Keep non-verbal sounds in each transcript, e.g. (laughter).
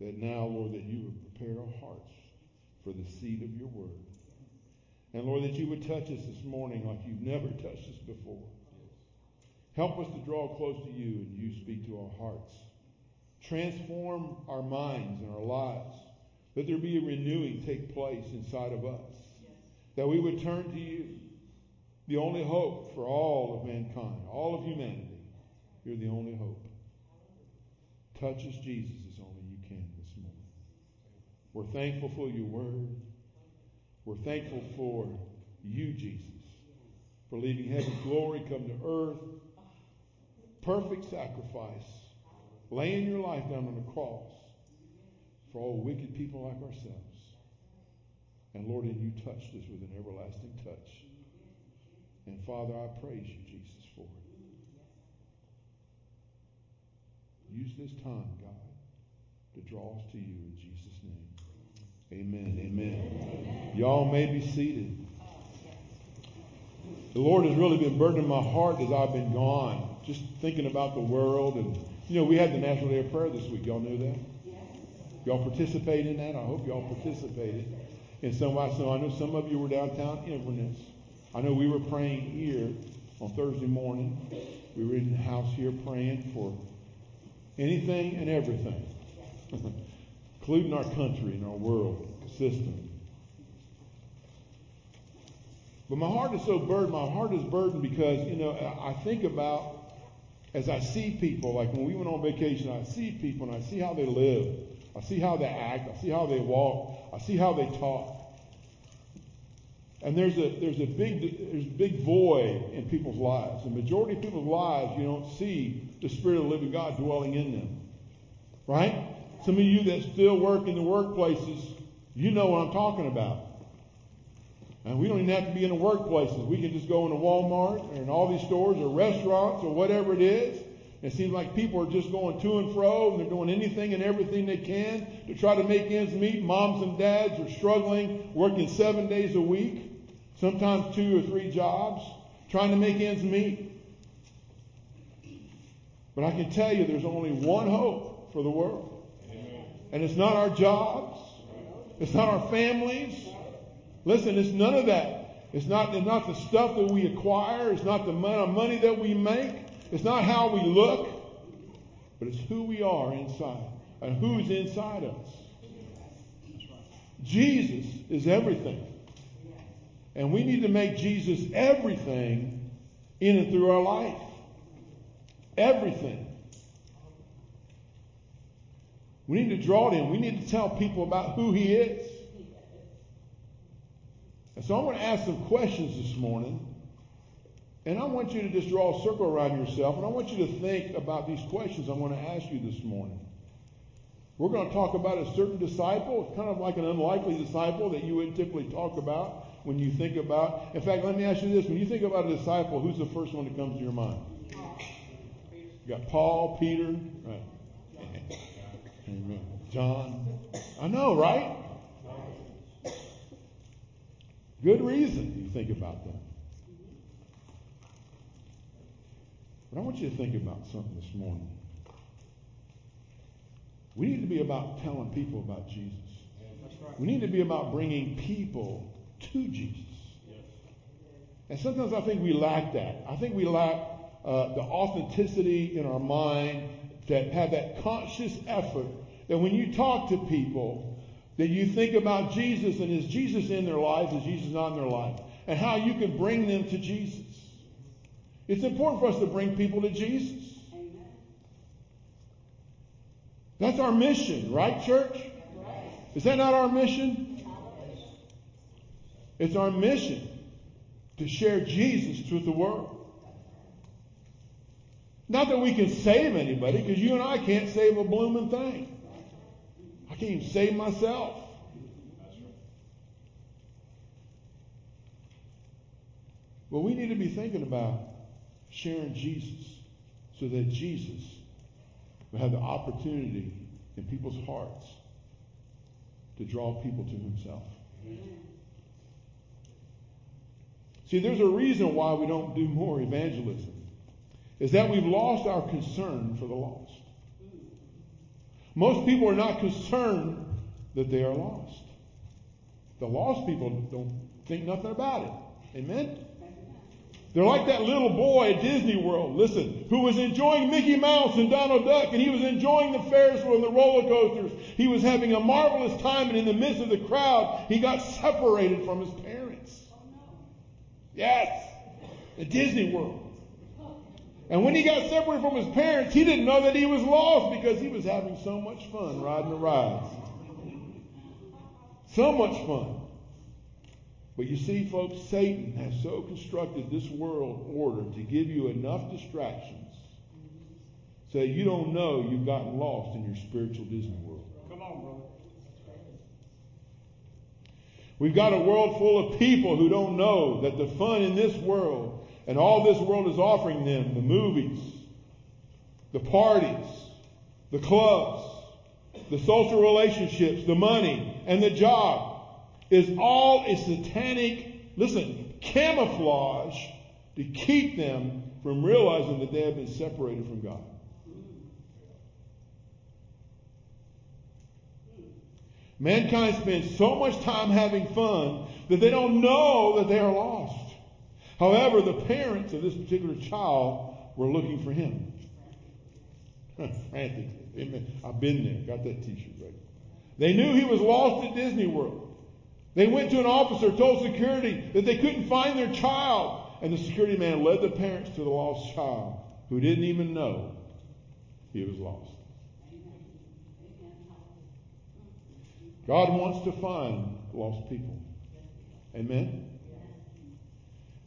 that now, Lord, that you would prepare our hearts for the seed of your word. And Lord, that you would touch us this morning like you've never touched us before. Help us to draw close to you and you speak to our hearts. Transform our minds and our lives. Let there be a renewing take place inside of us. That we would turn to you, the only hope for all of mankind, all of humanity. You're the only hope. Touch us, Jesus, as only you can this morning. We're thankful for your word. We're thankful for you, Jesus, for leaving heaven's glory, come to earth, perfect sacrifice, laying your life down on the cross for all wicked people like ourselves. And Lord, and you touched us with an everlasting touch. And Father, I praise you, Jesus, for it. Use this time, God, to draw us to you in Jesus'. Amen. Amen. Y'all may be seated. The Lord has really been burdening my heart as I've been gone, just thinking about the world. And, you know, we had the National Day of Prayer this week. Y'all knew that? Y'all participate in that? I hope y'all participated in some. So I know some of you were downtown Inverness. I know we were praying here on Thursday morning. We were in the house here praying for anything and everything, (laughs) including our country and our world system. But my heart is so burdened. My heart is burdened because, you know, I think about as I see people, like when we went on vacation, I see people and I see how they live. I see how they act. I see how they walk. I see how they talk. And there's a there's a big there's a big void in people's lives. The majority of people's lives, you don't see the Spirit of the living God dwelling in them. Right? Some of you that still work in the workplaces, you know what I'm talking about. And we don't even have to be in the workplaces. We can just go into Walmart or in all these stores or restaurants or whatever it is. It seems like people are just going to and fro and they're doing anything and everything they can to try to make ends meet. Moms and dads are struggling, working seven days a week, sometimes two or three jobs, trying to make ends meet. But I can tell you there's only one hope for the world. And it's not our jobs. It's not our families. Listen, it's none of that. It's not, it's not the stuff that we acquire. It's not the amount of money that we make. It's not how we look. But it's who we are inside and who's inside us. Jesus is everything. And we need to make Jesus everything in and through our life. Everything. We need to draw it in. We need to tell people about who He is. And so I'm going to ask some questions this morning. And I want you to just draw a circle around yourself. And I want you to think about these questions I'm going to ask you this morning. We're going to talk about a certain disciple. Kind of like an unlikely disciple that you wouldn't typically talk about when you think about. In fact, let me ask you this. When you think about a disciple, who's the first one that comes to your mind? You got Paul, Peter, right? Amen. John. I know, right? Good reason you think about that. But I want you to think about something this morning. We need to be about telling people about Jesus. We need to be about bringing people to Jesus. And sometimes I think we lack that. I think we lack uh, the authenticity in our mind that have that conscious effort that when you talk to people, that you think about Jesus and is Jesus in their life, is Jesus not in their life, and how you can bring them to Jesus. It's important for us to bring people to Jesus. That's our mission, right, church? Is that not our mission? It's our mission to share Jesus with the world. Not that we can save anybody, because you and I can't save a blooming thing. I can't even save myself. But we need to be thinking about sharing Jesus so that Jesus will have the opportunity in people's hearts to draw people to himself. See, there's a reason why we don't do more evangelism. Is that we've lost our concern for the lost. Most people are not concerned that they are lost. The lost people don't think nothing about it. Amen? They're like that little boy at Disney World, listen, who was enjoying Mickey Mouse and Donald Duck, and he was enjoying the Ferris wheel and the roller coasters. He was having a marvelous time, and in the midst of the crowd, he got separated from his parents. Oh, yes, at Disney World. And when he got separated from his parents, he didn't know that he was lost because he was having so much fun riding the rides. So much fun. But you see, folks, Satan has so constructed this world order to give you enough distractions so you don't know you've gotten lost in your spiritual Disney world. Come on, brother. We've got a world full of people who don't know that the fun in this world and all this world is offering them, the movies, the parties, the clubs, the social relationships, the money, and the job is all a satanic, listen, camouflage to keep them from realizing that they have been separated from God. Mankind spends so much time having fun that they don't know that they are lost. However, the parents of this particular child were looking for him. (laughs) Frantically. Amen. I've been there. Got that t-shirt right. They knew he was lost at Disney World. They went to an officer, told security that they couldn't find their child. And the security man led the parents to the lost child who didn't even know he was lost. God wants to find lost people. Amen?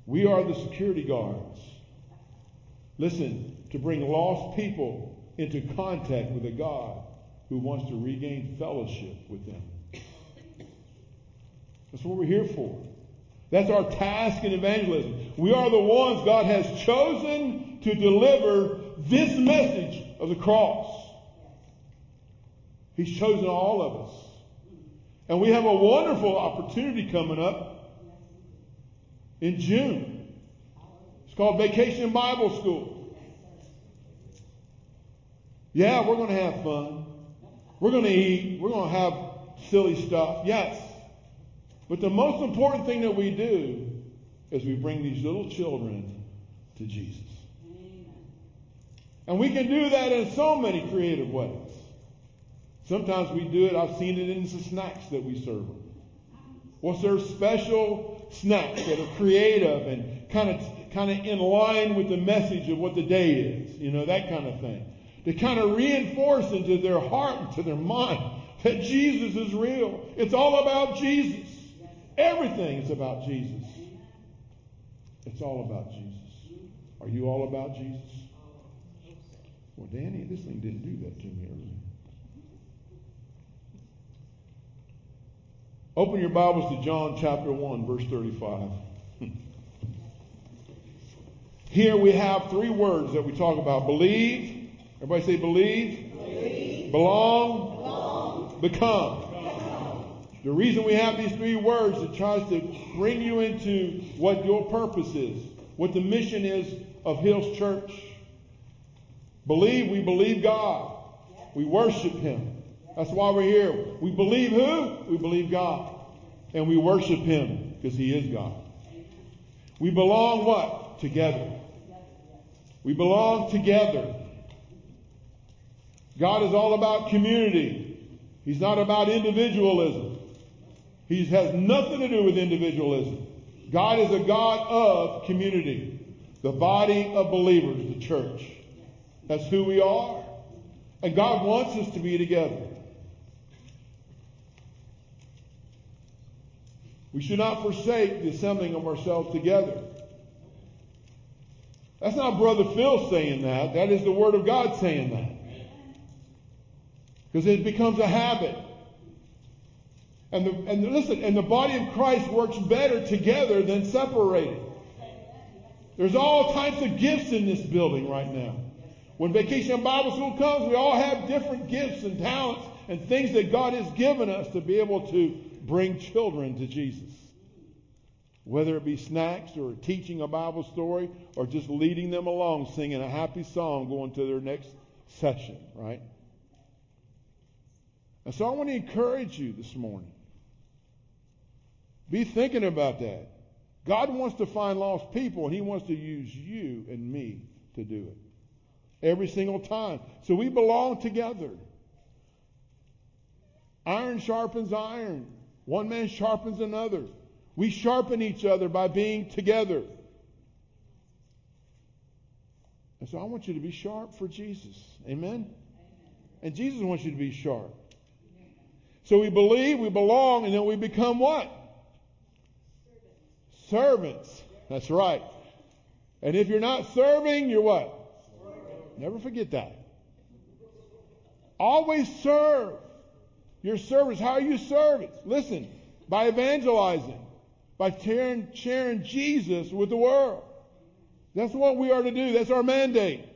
We are the security guards. Listen, to bring lost people into contact with a God who wants to regain fellowship with them. That's what we're here for. That's our task in evangelism. We are the ones God has chosen to deliver this message of the cross. He's chosen all of us. And we have a wonderful opportunity coming up in June. It's called Vacation Bible School. Yeah, we're going to have fun. We're going to eat. We're going to have silly stuff. Yes. But the most important thing that we do is we bring these little children to Jesus. And we can do that in so many creative ways. Sometimes we do it, I've seen it in the snacks that we serve them. We'll serve special snacks that are creative and kind of, kind of in line with the message of what the day is. You know, that kind of thing. To kind of reinforce into their heart and to their mind that Jesus is real. It's all about Jesus. Everything is about Jesus. It's all about Jesus. Are you all about Jesus? Well, Danny, this thing didn't do that to me earlier. Open your Bibles to John chapter 1, verse 35. Here we have three words that we talk about believe. Everybody say believe. believe. Belong. Belong. Become. The reason we have these three words, it tries to bring you into what your purpose is, what the mission is of Hills Church. Believe, we believe God. We worship Him. That's why we're here. We believe who? We believe God. And we worship Him because He is God. We belong what? Together. We belong together. God is all about community. He's not about individualism. He has nothing to do with individualism. God is a God of community. The body of believers, the church. That's who we are. And God wants us to be together. We should not forsake the assembling of ourselves together. That's not Brother Phil saying that. That is the Word of God saying that. Because it becomes a habit. And, the, and listen, and the body of Christ works better together than separated. There's all types of gifts in this building right now. When Vacation Bible School comes, we all have different gifts and talents and things that God has given us to be able to bring children to Jesus. Whether it be snacks or teaching a Bible story or just leading them along singing a happy song going to their next session, right? And so I want to encourage you this morning. Be thinking about that. God wants to find lost people and He wants to use you and me to do it. Every single time. So we belong together. Iron sharpens iron. One man sharpens another. We sharpen each other by being together. And so I want you to be sharp for Jesus. Amen? And Jesus wants you to be sharp. So we believe, we belong, and then we become what? Servants. That's right. And if you're not serving, you're what? Never forget that. Always serve. Your service. How are you serving? Listen, by evangelizing, by sharing, sharing Jesus with the world. That's what we are to do. That's our mandate.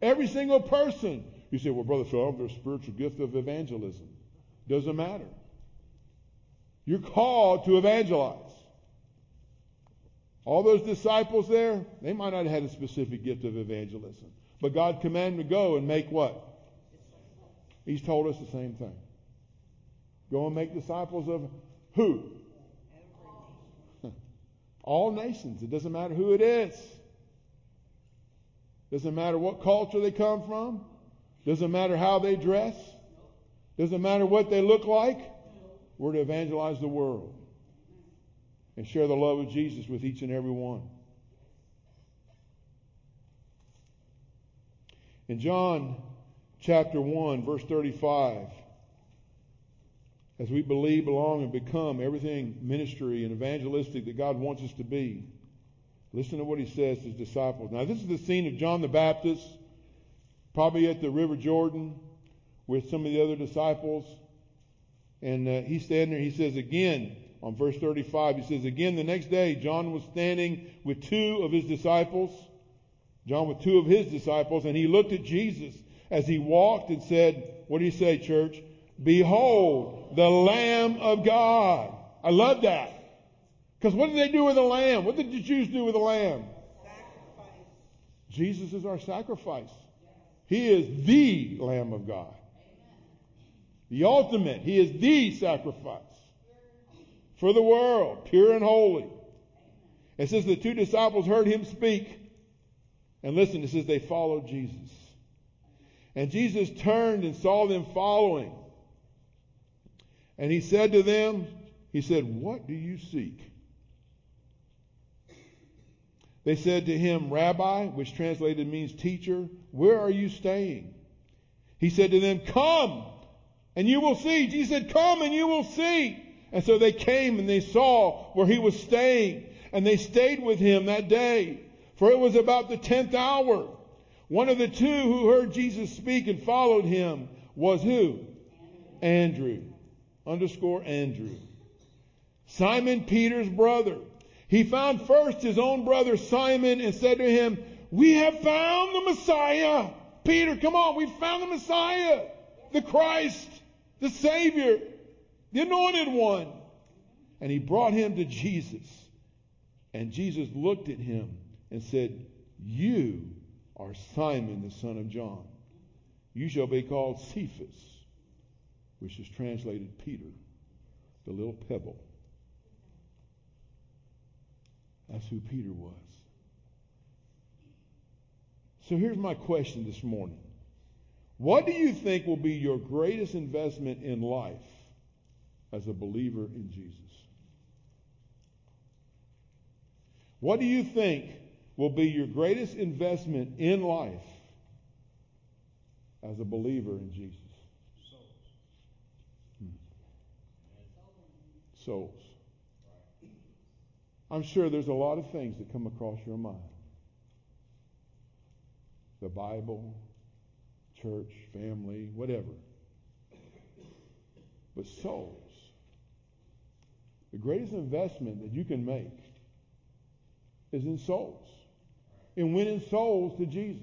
Every single person. You say, well, Brother Phil, have a spiritual gift of evangelism. Doesn't matter. You're called to evangelize. All those disciples there, they might not have had a specific gift of evangelism. But God commanded them to go and make what? He's told us the same thing. Go and make disciples of who? All nations. It doesn't matter who it is. Doesn't matter what culture they come from. Doesn't matter how they dress. Doesn't matter what they look like. We're to evangelize the world and share the love of Jesus with each and every one. In John chapter 1, verse 35, as we believe, belong, and become everything ministry and evangelistic that God wants us to be, listen to what he says to his disciples. Now, this is the scene of John the Baptist, probably at the River Jordan with some of the other disciples. And uh, he's standing there. He says again, on verse 35, he says, Again, the next day, John was standing with two of his disciples. John with two of his disciples, and he looked at Jesus as he walked and said, What do you say, church? Behold, the Lamb of God. I love that. Because what did they do with the Lamb? What did the Jews do with the Lamb? Sacrifice. Jesus is our sacrifice. He is the Lamb of God. The ultimate. He is the sacrifice for the world, pure and holy. It says the two disciples heard him speak. And listen, it says they followed Jesus. And Jesus turned and saw them following. And he said to them, He said, What do you seek? They said to him, Rabbi, which translated means teacher, where are you staying? He said to them, Come and you will see. Jesus said, Come and you will see. And so they came and they saw where he was staying and they stayed with him that day. For it was about the tenth hour. One of the two who heard Jesus speak and followed him was who? Andrew. Underscore Andrew. Simon Peter's brother. He found first his own brother Simon and said to him, We have found the Messiah. Peter, come on, we found the Messiah, the Christ, the Savior the anointed one. And he brought him to Jesus. And Jesus looked at him and said, You are Simon, the son of John. You shall be called Cephas, which is translated Peter, the little pebble. That's who Peter was. So here's my question this morning. What do you think will be your greatest investment in life? as a believer in Jesus? What do you think will be your greatest investment in life as a believer in Jesus? Souls. Hmm. Souls. I'm sure there's a lot of things that come across your mind. The Bible, church, family, whatever. But souls. The greatest investment that you can make is in souls, in winning souls to Jesus.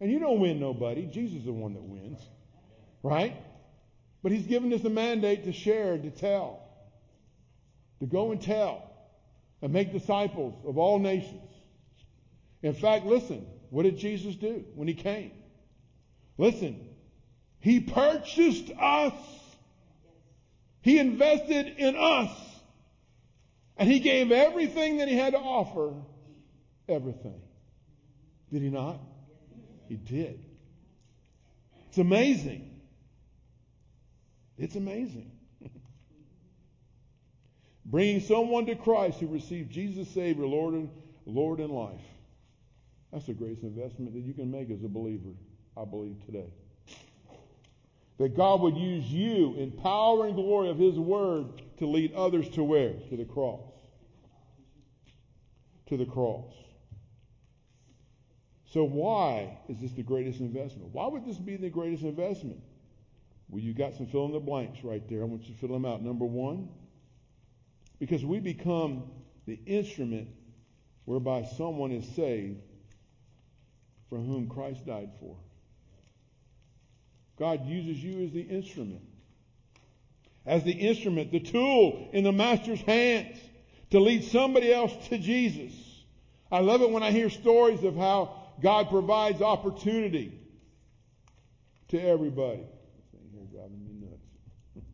And you don't win nobody. Jesus is the one that wins. Right? But he's given us a mandate to share, to tell, to go and tell, and make disciples of all nations. In fact, listen, what did Jesus do when he came? Listen, he purchased us He invested in us. And he gave everything that he had to offer. Everything. Did he not? He did. It's amazing. It's amazing. Bringing someone to Christ who received Jesus Savior, Lord and Lord in life. That's the greatest investment that you can make as a believer, I believe, today. That God would use you in power and glory of His Word to lead others to where? To the cross. To the cross. So why is this the greatest investment? Why would this be the greatest investment? Well, you got some fill in the blanks right there. I want you to fill them out. Number one, because we become the instrument whereby someone is saved for whom Christ died for. God uses you as the instrument. As the instrument, the tool in the master's hands to lead somebody else to Jesus. I love it when I hear stories of how God provides opportunity to everybody. This thing here driving me nuts.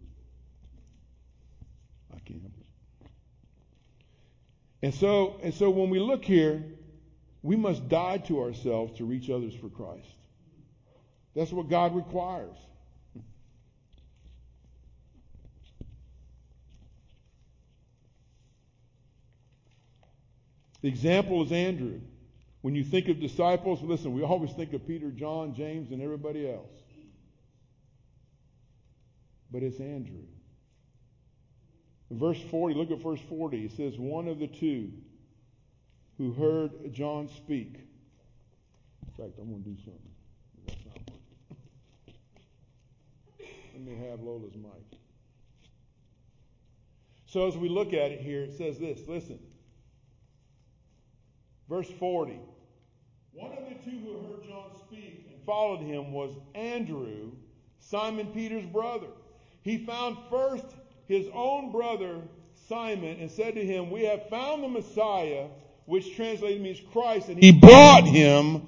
I can't help it. And so, and so when we look here, we must die to ourselves to reach others for Christ. That's what God requires. The example is Andrew. When you think of disciples, listen, we always think of Peter, John, James, and everybody else. But it's Andrew. In verse 40, look at verse 40. It says, One of the two who heard John speak. In fact, I'm going to do something. That's not working. Let me have Lola's mic. So as we look at it here, it says this. Listen. Verse 40. One of the two who heard John speak and followed him was Andrew, Simon Peter's brother. He found first his own brother Simon and said to him, We have found the Messiah, which translated means Christ, and he brought him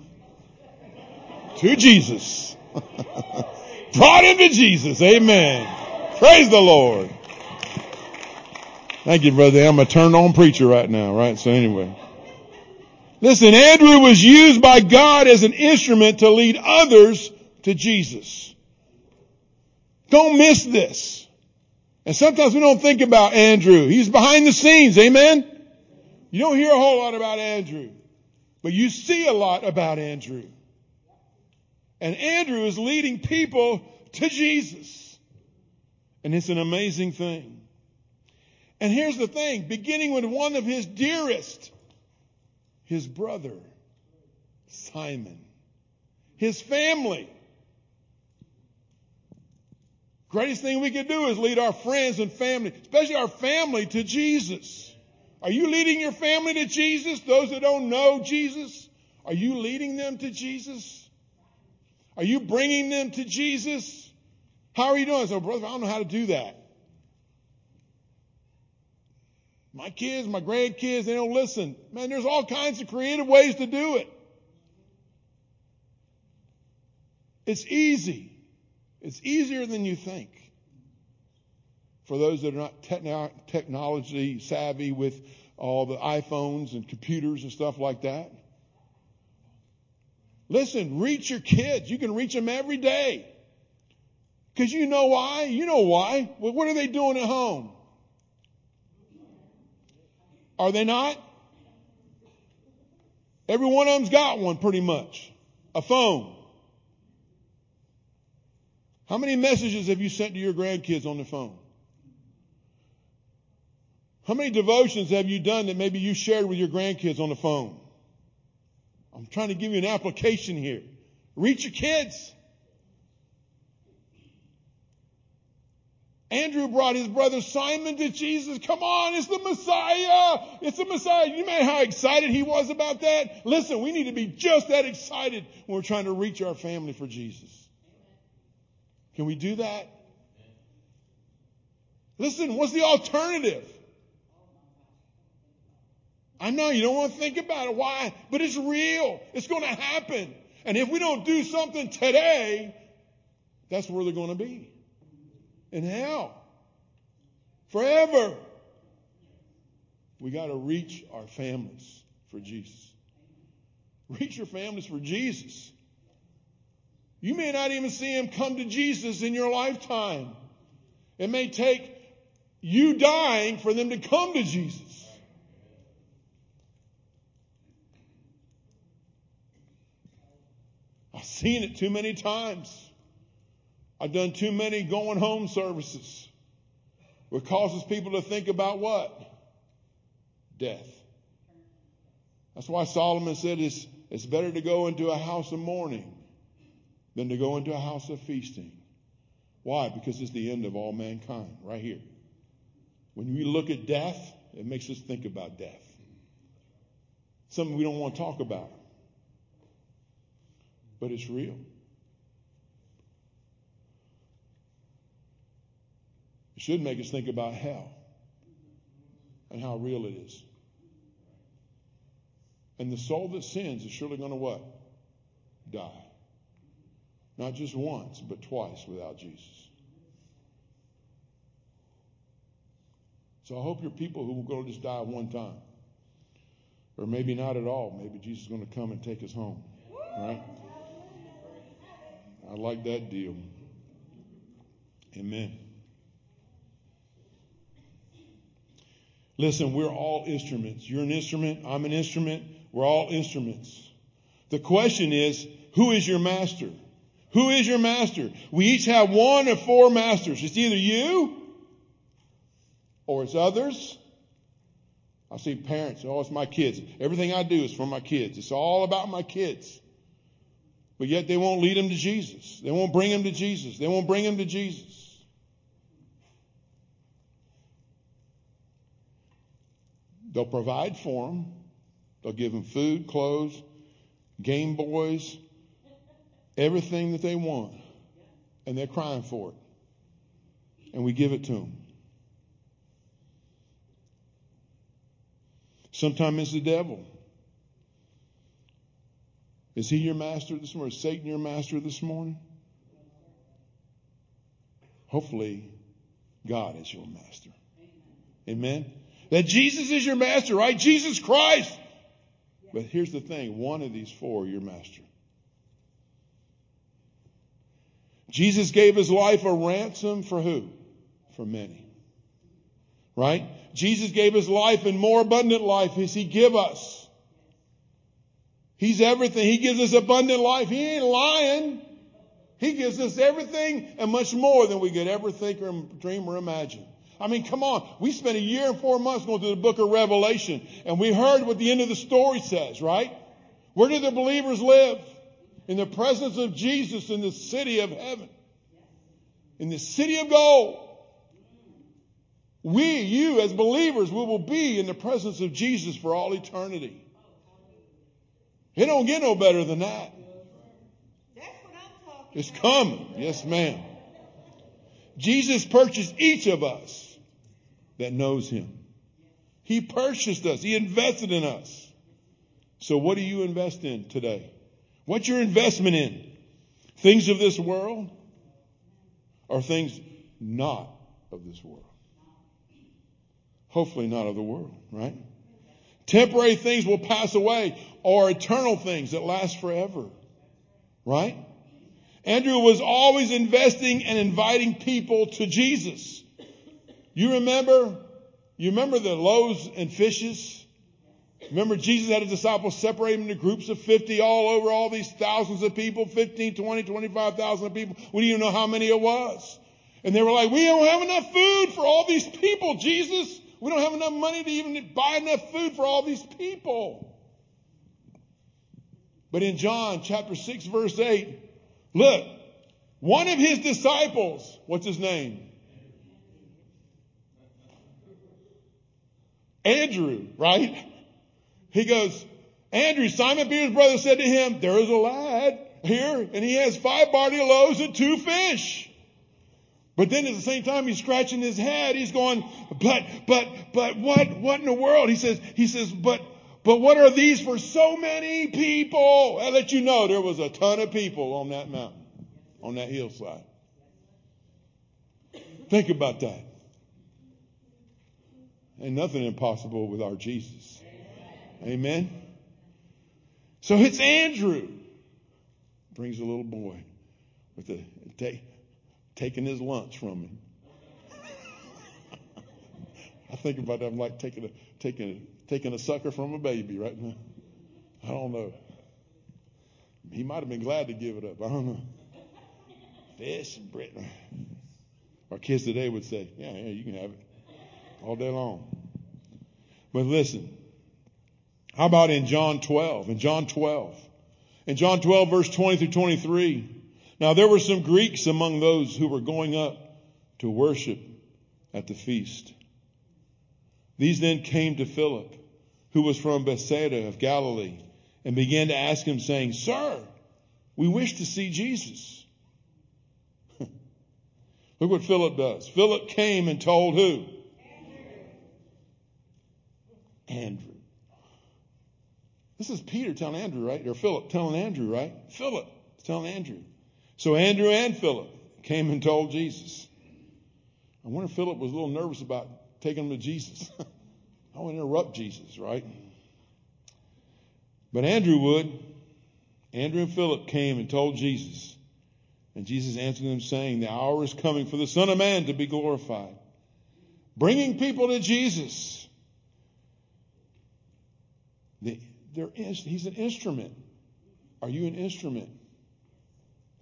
to Jesus. (laughs) brought him to Jesus. Amen. Praise the Lord. Thank you, brother. I'm a turned on preacher right now, right? So anyway. Listen, Andrew was used by God as an instrument to lead others to Jesus. Don't miss this. And sometimes we don't think about Andrew. He's behind the scenes. Amen? You don't hear a whole lot about Andrew, but you see a lot about Andrew. And Andrew is leading people to Jesus. And it's an amazing thing. And here's the thing, beginning with one of his dearest, his brother, Simon, his family. Greatest thing we can do is lead our friends and family, especially our family, to Jesus. Are you leading your family to Jesus? Those that don't know Jesus, are you leading them to Jesus? Are you bringing them to Jesus? How are you doing? So, brother, I don't know how to do that. My kids, my grandkids, they don't listen. Man, there's all kinds of creative ways to do it. It's easy. It's easier than you think. For those that are not techno- technology savvy with all the iPhones and computers and stuff like that. Listen, reach your kids. You can reach them every day. Because you know why? You know why. Well, what are they doing at home? Are they not? Every one of them's got one pretty much. A phone. How many messages have you sent to your grandkids on the phone? How many devotions have you done that maybe you shared with your grandkids on the phone? I'm trying to give you an application here. Reach your kids. Andrew brought his brother Simon to Jesus. Come on, it's the Messiah. It's the Messiah. You know how excited he was about that? Listen, we need to be just that excited when we're trying to reach our family for Jesus. Can we do that? Listen, what's the alternative? I know you don't want to think about it. Why? But it's real. It's going to happen. And if we don't do something today, that's where they're going to be in hell. Forever. We got to reach our families for Jesus. Reach your families for Jesus. You may not even see him come to Jesus in your lifetime. It may take you dying for them to come to Jesus. I've seen it too many times. I've done too many going home services. What causes people to think about what? Death. That's why Solomon said it's, it's better to go into a house of mourning than to go into a house of feasting. Why? Because it's the end of all mankind, right here. When we look at death, it makes us think about death. Something we don't want to talk about. But it's real. It should make us think about hell and how real it is. And the soul that sins is surely going to what? Die. Not just once, but twice without Jesus. So I hope you're people who will go just die one time. Or maybe not at all. Maybe Jesus is going to come and take us home. Right? I like that deal. Amen. Listen, we're all instruments. You're an instrument. I'm an instrument. We're all instruments. The question is, who is your master? Who is your master? We each have one of four masters. It's either you or it's others. I see parents, oh, it's my kids. Everything I do is for my kids. It's all about my kids. But yet they won't lead them to Jesus. They won't bring them to Jesus. They won't bring them to Jesus. They'll provide for them. They'll give them food, clothes, Game Boys, everything that they want. And they're crying for it. And we give it to them. Sometimes it's the devil. Is he your master this morning? Is Satan your master this morning? Hopefully, God is your master. Amen. That Jesus is your master, right? Jesus Christ. But here's the thing one of these four, your master. Jesus gave his life a ransom for who? For many. Right? Jesus gave his life and more abundant life as he give us. He's everything. He gives us abundant life. He ain't lying. He gives us everything and much more than we could ever think or dream or imagine. I mean, come on. We spent a year and four months going through the book of Revelation, and we heard what the end of the story says, right? Where do the believers live? In the presence of Jesus in the city of heaven. In the city of gold. We, you as believers, we will be in the presence of Jesus for all eternity. It don't get no better than that. It's coming. Yes, ma'am. Jesus purchased each of us that knows him. He purchased us. He invested in us. So what do you invest in today? What's your investment in? Things of this world or things not of this world? Hopefully not of the world, right? Temporary things will pass away or eternal things that last forever, right? Andrew was always investing and inviting people to Jesus. You remember? You remember the loaves and fishes? Remember Jesus had his disciples separate them into groups of 50 all over all these thousands of people, 15, 20, 25,000 people. We didn't even know how many it was. And they were like, we don't have enough food for all these people, Jesus. We don't have enough money to even buy enough food for all these people. But in John chapter 6 verse 8, look, one of his disciples, what's his name? Andrew, right? He goes, Andrew, Simon Peter's brother said to him, there is a lad here and he has five barley loaves and two fish. But then at the same time, he's scratching his head. He's going, but, but, but what, what in the world? He says, he says, but, but what are these for so many people? I'll let you know there was a ton of people on that mountain, on that hillside. Think about that. Ain't nothing impossible with our Jesus. Amen. So it's Andrew. Brings a little boy with the take, taking his lunch from him. (laughs) I think about that. I'm like taking a taking taking a sucker from a baby right now. I don't know. He might have been glad to give it up. I don't know. Fish and bread. Our kids today would say, "Yeah, yeah, you can have it all day long." But listen, how about in John 12? In John 12. In John 12 verse 20 through 23. Now there were some Greeks among those who were going up to worship at the feast. These then came to Philip, who was from Bethsaida of Galilee, and began to ask him saying, Sir, we wish to see Jesus. (laughs) Look what Philip does. Philip came and told who? Andrew. Andrew. This is Peter telling Andrew, right? Or Philip telling Andrew, right? Philip telling Andrew. So Andrew and Philip came and told Jesus. I wonder if Philip was a little nervous about taking him to Jesus. (laughs) I want to interrupt Jesus, right? But Andrew would. Andrew and Philip came and told Jesus. And Jesus answered them saying, the hour is coming for the son of man to be glorified. Bringing people to Jesus. The, he's an instrument. Are you an instrument?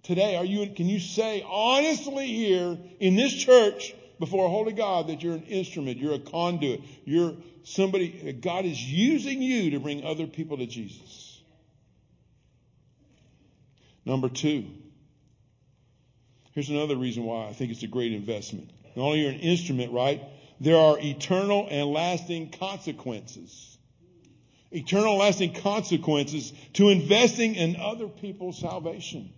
Today, are you, can you say honestly here in this church before a holy God that you're an instrument, you're a conduit, you're somebody, God is using you to bring other people to Jesus. Number two, here's another reason why I think it's a great investment. Not only you're an instrument, right? There are eternal and lasting consequences. Eternal lasting consequences to investing in other people's salvation.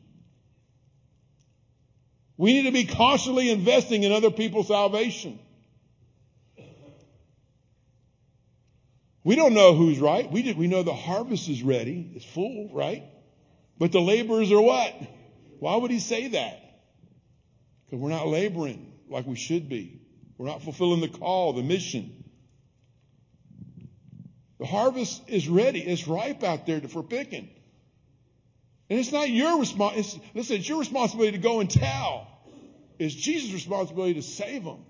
We need to be constantly investing in other people's salvation. We don't know who's right. We, did, we know the harvest is ready. It's full, right? But the laborers are what? Why would he say that? Because we're not laboring like we should be. We're not fulfilling the call, the mission. The harvest is ready. It's ripe out there for picking. And it's not your responsibility. Listen, it's your responsibility to go and tell. It's Jesus' responsibility to save them.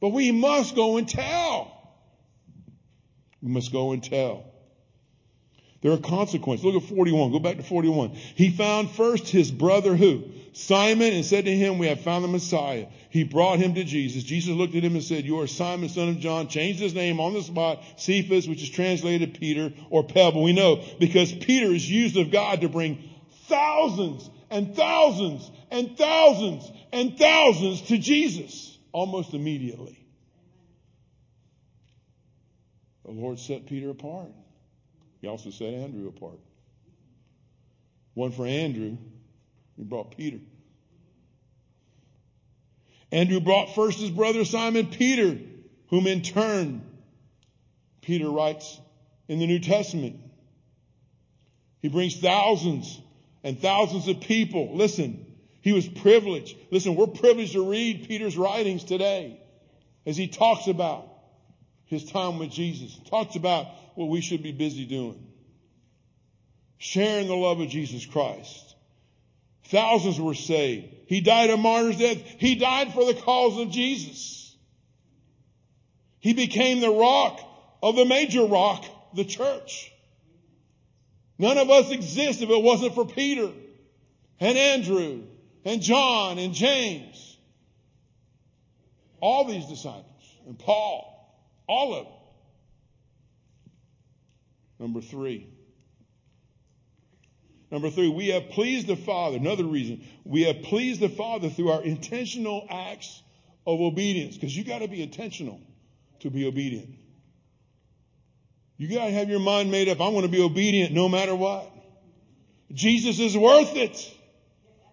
But we must go and tell. We must go and tell. There are consequences. Look at 41. Go back to 41. He found first his brother who? Simon and said to him, we have found the Messiah. He brought him to Jesus. Jesus looked at him and said, you are Simon, son of John. Changed his name on the spot. Cephas, which is translated Peter or Pebble. We know because Peter is used of God to bring thousands and thousands and thousands and thousands to Jesus almost immediately. The Lord set Peter apart. He also set Andrew apart. One for Andrew, he brought Peter. Andrew brought first his brother Simon Peter, whom in turn Peter writes in the New Testament. He brings thousands and thousands of people. Listen, he was privileged. Listen, we're privileged to read Peter's writings today as he talks about his time with Jesus, talks about what we should be busy doing. Sharing the love of Jesus Christ. Thousands were saved. He died a martyr's death. He died for the cause of Jesus. He became the rock of the major rock, the church. None of us exist if it wasn't for Peter and Andrew and John and James. All these disciples and Paul. All of them. Number three. Number three, we have pleased the Father. Another reason. We have pleased the Father through our intentional acts of obedience. Because you gotta be intentional to be obedient. You gotta have your mind made up. I'm gonna be obedient no matter what. Jesus is worth it.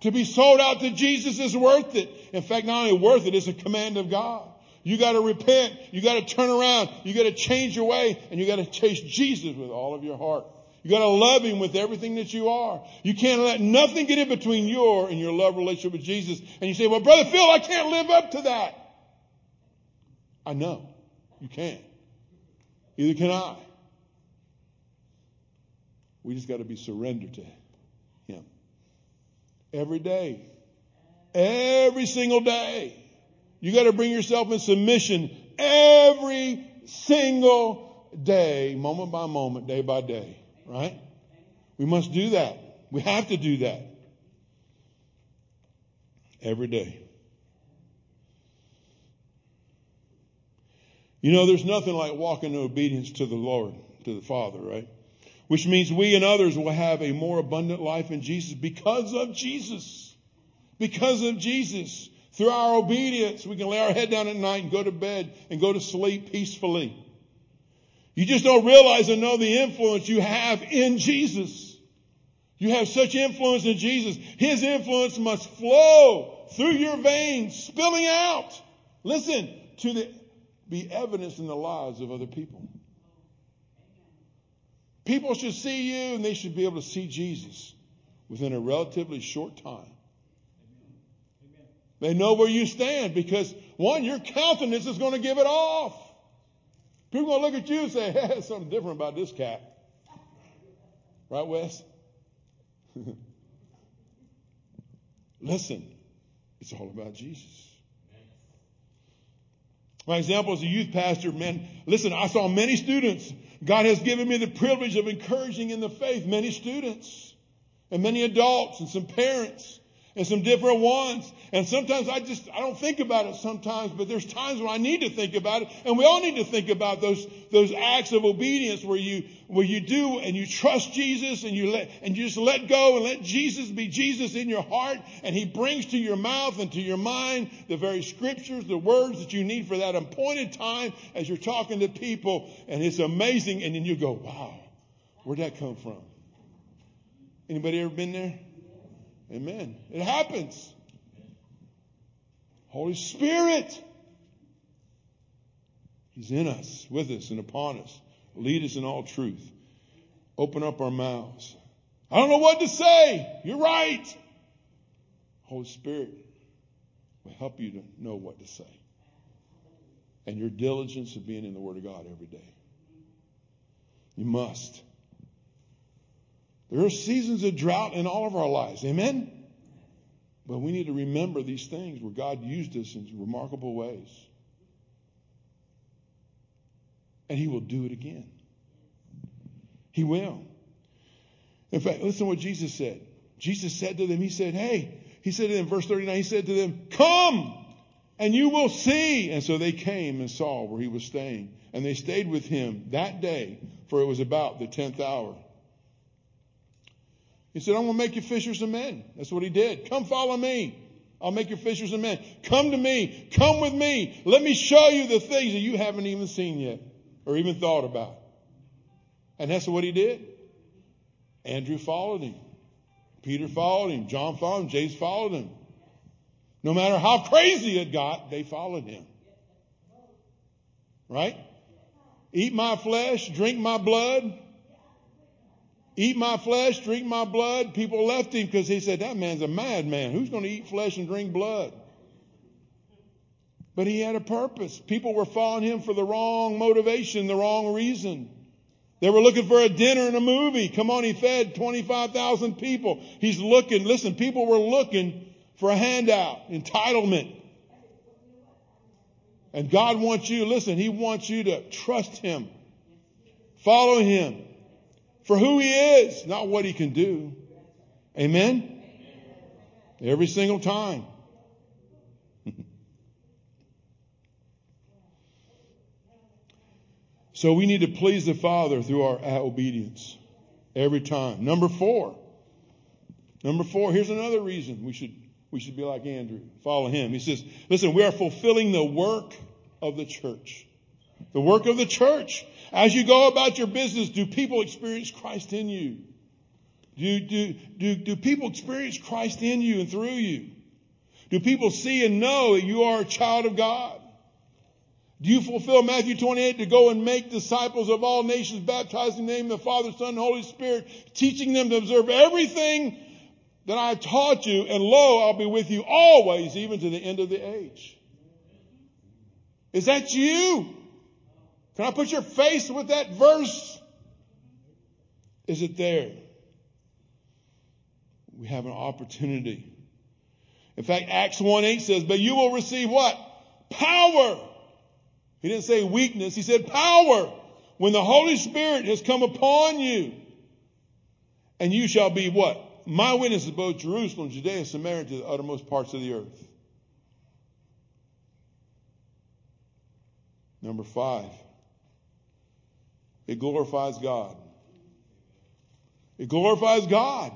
To be sold out to Jesus is worth it. In fact, not only worth it, it's a command of God. You gotta repent. You gotta turn around. You gotta change your way and you gotta chase Jesus with all of your heart. You gotta love Him with everything that you are. You can't let nothing get in between your and your love relationship with Jesus. And you say, well, Brother Phil, I can't live up to that. I know. You can't. Neither can I. We just got to be surrendered to Him. Every day. Every single day. You got to bring yourself in submission every single day, moment by moment, day by day. Right? We must do that. We have to do that. Every day. You know, there's nothing like walking in obedience to the Lord, to the Father, right? Which means we and others will have a more abundant life in Jesus because of Jesus. Because of Jesus. Through our obedience, we can lay our head down at night and go to bed and go to sleep peacefully. You just don't realize and know the influence you have in Jesus. You have such influence in Jesus. His influence must flow through your veins, spilling out. Listen, to the be evidence in the lives of other people. People should see you and they should be able to see Jesus within a relatively short time. They know where you stand because one, your countenance is going to give it off. People are going to look at you and say, (laughs) hey, there's something different about this cat. Right, Wes? (laughs) Listen, it's all about Jesus. My example as a youth pastor, man, listen, I saw many students. God has given me the privilege of encouraging in the faith many students and many adults and some parents and some different ones. And sometimes I just, I don't think about it sometimes, but there's times when I need to think about it. And we all need to think about those, those acts of obedience where you, where you do and you trust Jesus and you let, and you just let go and let Jesus be Jesus in your heart. And he brings to your mouth and to your mind the very scriptures, the words that you need for that appointed time as you're talking to people. And it's amazing. And then you go, wow, where'd that come from? Anybody ever been there? Amen. It happens. Holy Spirit. He's in us, with us, and upon us. Lead us in all truth. Open up our mouths. I don't know what to say. You're right. Holy Spirit will help you to know what to say. And your diligence of being in the Word of God every day. You must. There are seasons of drought in all of our lives. Amen? But we need to remember these things where God used us in remarkable ways. And He will do it again. He will. In fact, listen to what Jesus said. Jesus said to them, He said, Hey, He said in verse 39, He said to them, Come and you will see. And so they came and saw where He was staying. And they stayed with Him that day, for it was about the 10th hour. He said, I'm going to make you fishers of men. That's what he did. Come follow me. I'll make you fishers of men. Come to me. Come with me. Let me show you the things that you haven't even seen yet or even thought about. And that's what he did. Andrew followed him. Peter followed him. John followed him. James followed him. No matter how crazy it got, they followed him. Right? Eat my flesh, drink my blood eat my flesh, drink my blood. People left him because he said, that man's a madman. Who's going to eat flesh and drink blood? But he had a purpose. People were following him for the wrong motivation, the wrong reason. They were looking for a dinner and a movie. Come on, he fed 25,000 people. He's looking, listen, people were looking for a handout, entitlement. And God wants you, listen, He wants you to trust Him. Follow Him for who he is, not what he can do. Amen? Every single time. (laughs) so we need to please the Father through our obedience every time. Number four. Number four, here's another reason we should, we should be like Andrew. Follow him. He says, listen, we are fulfilling the work of the church. The work of the church. As you go about your business, do people experience Christ in you? Do, do, do, do people experience Christ in you and through you? Do people see and know that you are a child of God? Do you fulfill Matthew 28 to go and make disciples of all nations, baptizing in the name of the Father, Son, and Holy Spirit, teaching them to observe everything that I taught you, and lo, I'll be with you always, even to the end of the age. Is that you? Can I put your face with that verse? Is it there? We have an opportunity. In fact, Acts 1 8 says, But you will receive what? Power. He didn't say weakness, he said power. When the Holy Spirit has come upon you, and you shall be what? My witnesses both Jerusalem, Judea, Samaria, to the uttermost parts of the earth. Number five, it glorifies God. It glorifies God.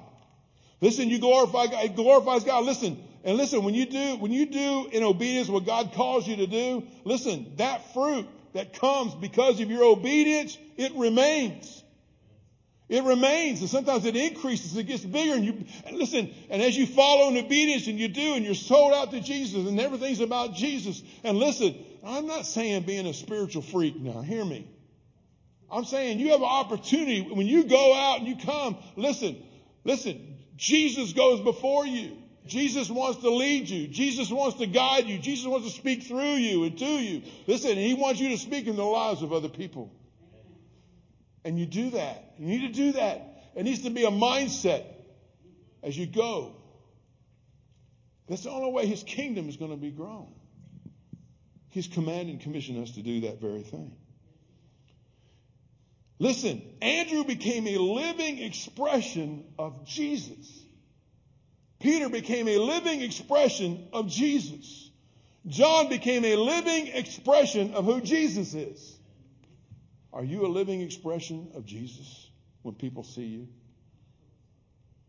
Listen, you glorify God. It glorifies God. Listen, and listen, when you do, when you do in obedience what God calls you to do, listen, that fruit that comes because of your obedience, it remains. It remains, and sometimes it increases, it gets bigger, and you and listen, and as you follow in obedience and you do, and you're sold out to Jesus, and everything's about Jesus. And listen, I'm not saying being a spiritual freak now, hear me. I'm saying you have an opportunity when you go out and you come, listen, listen, Jesus goes before you. Jesus wants to lead you. Jesus wants to guide you. Jesus wants to speak through you and to you. Listen, He wants you to speak in the lives of other people. And you do that. You need to do that. It needs to be a mindset as you go. That's the only way His kingdom is going to be grown. He's commanded and commissioned us to do that very thing. Listen, Andrew became a living expression of Jesus. Peter became a living expression of Jesus. John became a living expression of who Jesus is. Are you a living expression of Jesus when people see you?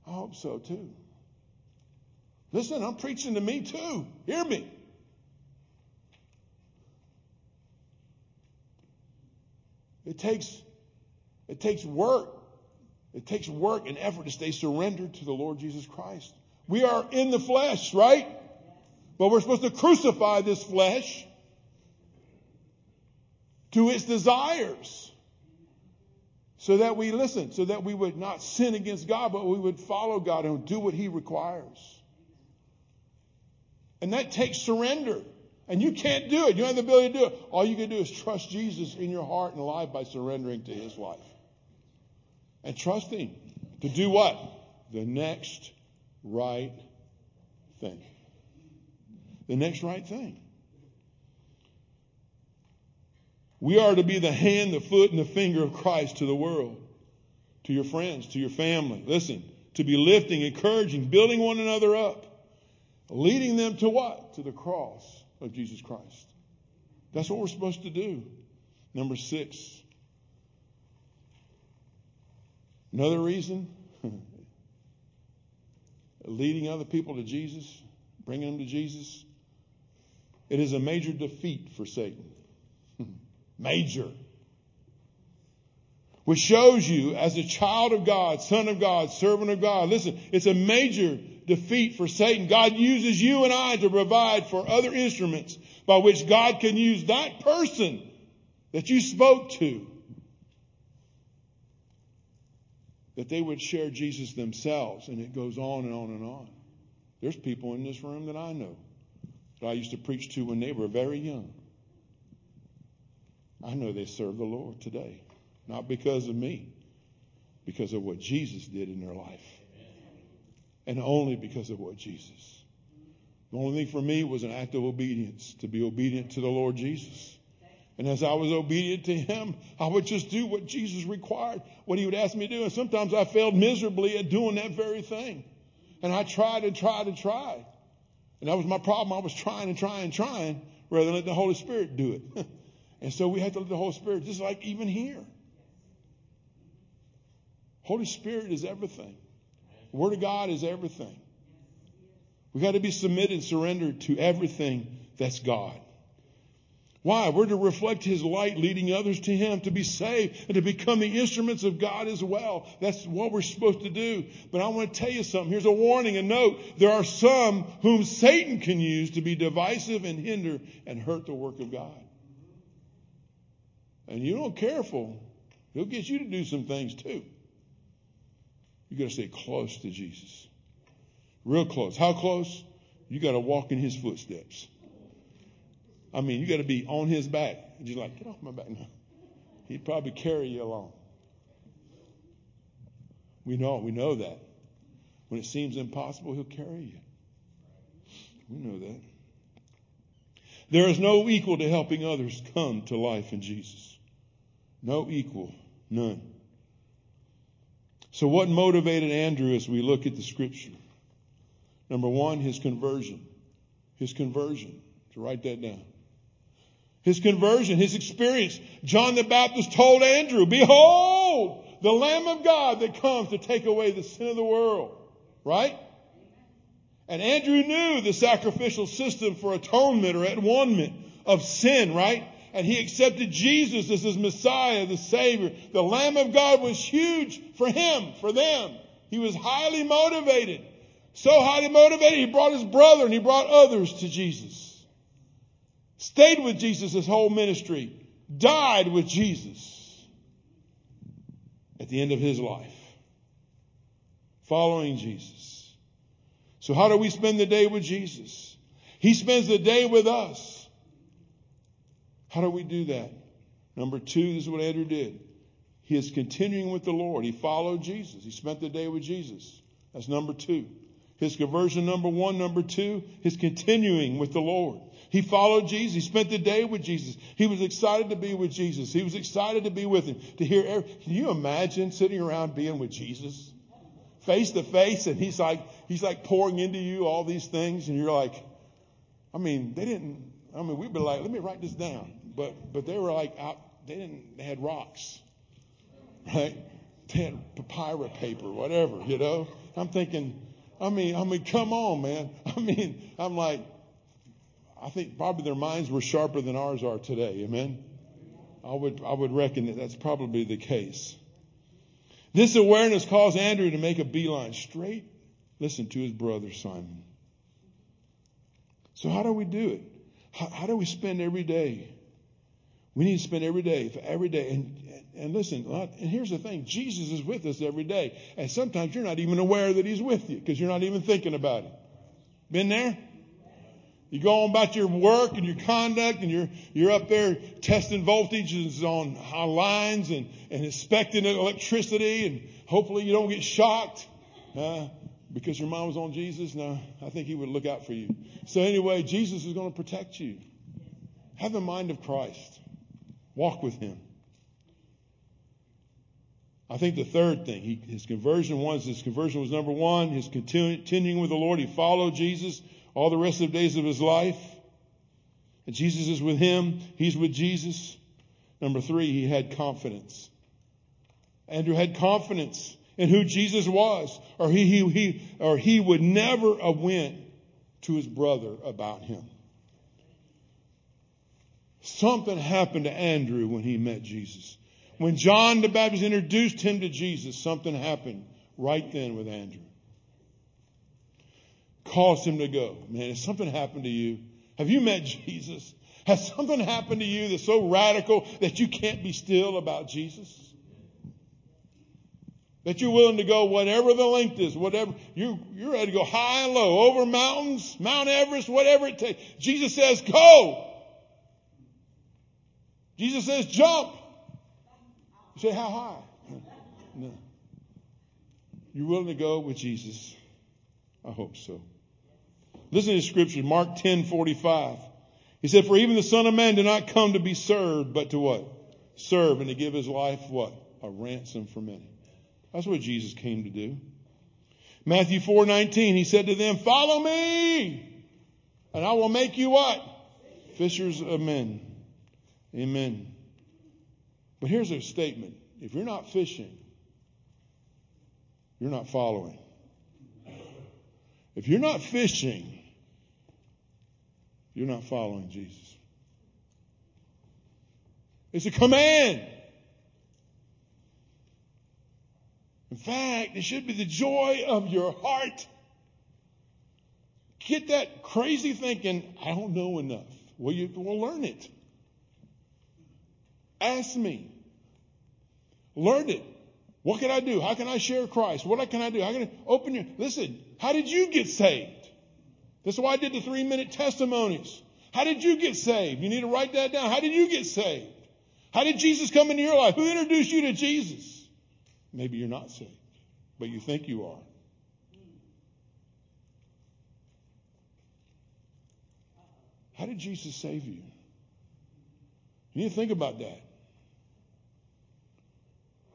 I hope so too. Listen, I'm preaching to me too. Hear me. It takes, it takes work. It takes work and effort to stay surrendered to the Lord Jesus Christ. We are in the flesh, right? But we're supposed to crucify this flesh to its desires. So that we listen, so that we would not sin against God, but we would follow God and do what He requires. And that takes surrender. And you can't do it. You don't have the ability to do it. All you can do is trust Jesus in your heart and life by surrendering to His life. And trust Him to do what? The next right thing. The next right thing. We are to be the hand, the foot, and the finger of Christ to the world, to your friends, to your family. Listen, to be lifting, encouraging, building one another up, leading them to what? To the cross of Jesus Christ. That's what we're supposed to do. Number six. Another reason (laughs) leading other people to Jesus, bringing them to Jesus, it is a major defeat for Satan. (laughs) major. Which shows you, as a child of God, son of God, servant of God, listen, it's a major defeat for Satan. God uses you and I to provide for other instruments by which God can use that person that you spoke to that they would share Jesus themselves. And it goes on and on and on. There's people in this room that I know that I used to preach to when they were very young. I know they serve the Lord today. Not because of me, because of what Jesus did in their life. And only because of what Jesus. The only thing for me was an act of obedience, to be obedient to the Lord Jesus. And as I was obedient to him, I would just do what Jesus required, what he would ask me to do. And sometimes I failed miserably at doing that very thing. And I tried and tried and tried. And that was my problem. I was trying and trying and trying rather than let the Holy Spirit do it. (laughs) and so we had to let the Holy Spirit, just like even here. Holy Spirit is everything. Word of God is everything. We've got to be submitted and surrendered to everything that's God. Why? We're to reflect His light, leading others to Him to be saved and to become the instruments of God as well. That's what we're supposed to do. But I want to tell you something. Here's a warning, a note. There are some whom Satan can use to be divisive and hinder and hurt the work of God. And you don't careful, he'll get you to do some things too. You got to stay close to Jesus. Real close. How close? You got to walk in his footsteps. I mean, you got to be on his back. And you're like, get off my back now. He'd probably carry you along. We know, we know that. When it seems impossible, he'll carry you. We know that. There is no equal to helping others come to life in Jesus. No equal. None. So what motivated Andrew as we look at the scripture? Number one, his conversion. His conversion. To write that down. His conversion, his experience. John the Baptist told Andrew, behold, the Lamb of God that comes to take away the sin of the world. Right? And Andrew knew the sacrificial system for atonement or atonement of sin, right? And he accepted Jesus as his Messiah, the Savior. The Lamb of God was huge for him, for them. He was highly motivated. So highly motivated, he brought his brother and he brought others to Jesus. Stayed with Jesus his whole ministry. Died with Jesus at the end of his life. Following Jesus. So how do we spend the day with Jesus? He spends the day with us. How do we do that? Number two, this is what Andrew did. He is continuing with the Lord. He followed Jesus. He spent the day with Jesus. That's number two. His conversion, number one. Number two, his continuing with the Lord. He followed Jesus. He spent the day with Jesus. He was excited to be with Jesus. He was excited to be with him. To hear, every, can you imagine sitting around being with Jesus? face to face and he's like, he's like pouring into you all these things and you're like, I mean, they didn't, I mean, we'd be like, let me write this down. But, but they were like out, they didn't, they had rocks, right? They had papyrus paper, whatever, you know? I'm thinking, I mean, I mean, come on, man. (laughs) I mean, I'm like, I think probably their minds were sharper than ours are today. Amen. I would, I would reckon that that's probably the case. This awareness caused Andrew to make a beeline straight, listen, to his brother Simon. So how do we do it? How, how do we spend every day? We need to spend every day, every day. And, and listen, and here's the thing. Jesus is with us every day. And sometimes you're not even aware that he's with you because you're not even thinking about it. Been there? You go on about your work and your conduct and you're, you're up there testing voltages on, on lines and, and inspecting electricity and hopefully you don't get shocked, uh, because your mind was on Jesus. No, I think he would look out for you. So anyway, Jesus is going to protect you. Have the mind of Christ. Walk with him. I think the third thing, he, his conversion was, his conversion was number one, his continuing with the Lord. He followed Jesus all the rest of the days of his life. And Jesus is with him. He's with Jesus. Number three, he had confidence. Andrew had confidence in who Jesus was, or he, he, he, or he would never have went to his brother about him. Something happened to Andrew when he met Jesus. When John the Baptist introduced him to Jesus, something happened right then with Andrew caused him to go. Man, has something happened to you? Have you met Jesus? Has something happened to you that's so radical that you can't be still about Jesus? That you're willing to go whatever the length is, whatever, you, you're ready to go high and low, over mountains, Mount Everest, whatever it takes. Jesus says, go. Jesus says, jump. You say, how high? (laughs) No. You're willing to go with Jesus? I hope so. Listen to the scripture, Mark 10, 45. He said, for even the son of man did not come to be served, but to what? Serve and to give his life what? A ransom for many. That's what Jesus came to do. Matthew 4, 19, he said to them, follow me and I will make you what? Fishers of men. Amen. But here's a statement. If you're not fishing, you're not following. If you're not fishing, you're not following Jesus. It's a command. In fact, it should be the joy of your heart. Get that crazy thinking, I don't know enough. Well, you will learn it. Ask me. Learn it. What can I do? How can I share Christ? What can I do? How can I open your, listen, how did you get saved? That's why I did the three minute testimonies. How did you get saved? You need to write that down. How did you get saved? How did Jesus come into your life? Who introduced you to Jesus? Maybe you're not saved, but you think you are. How did Jesus save you? You need to think about that.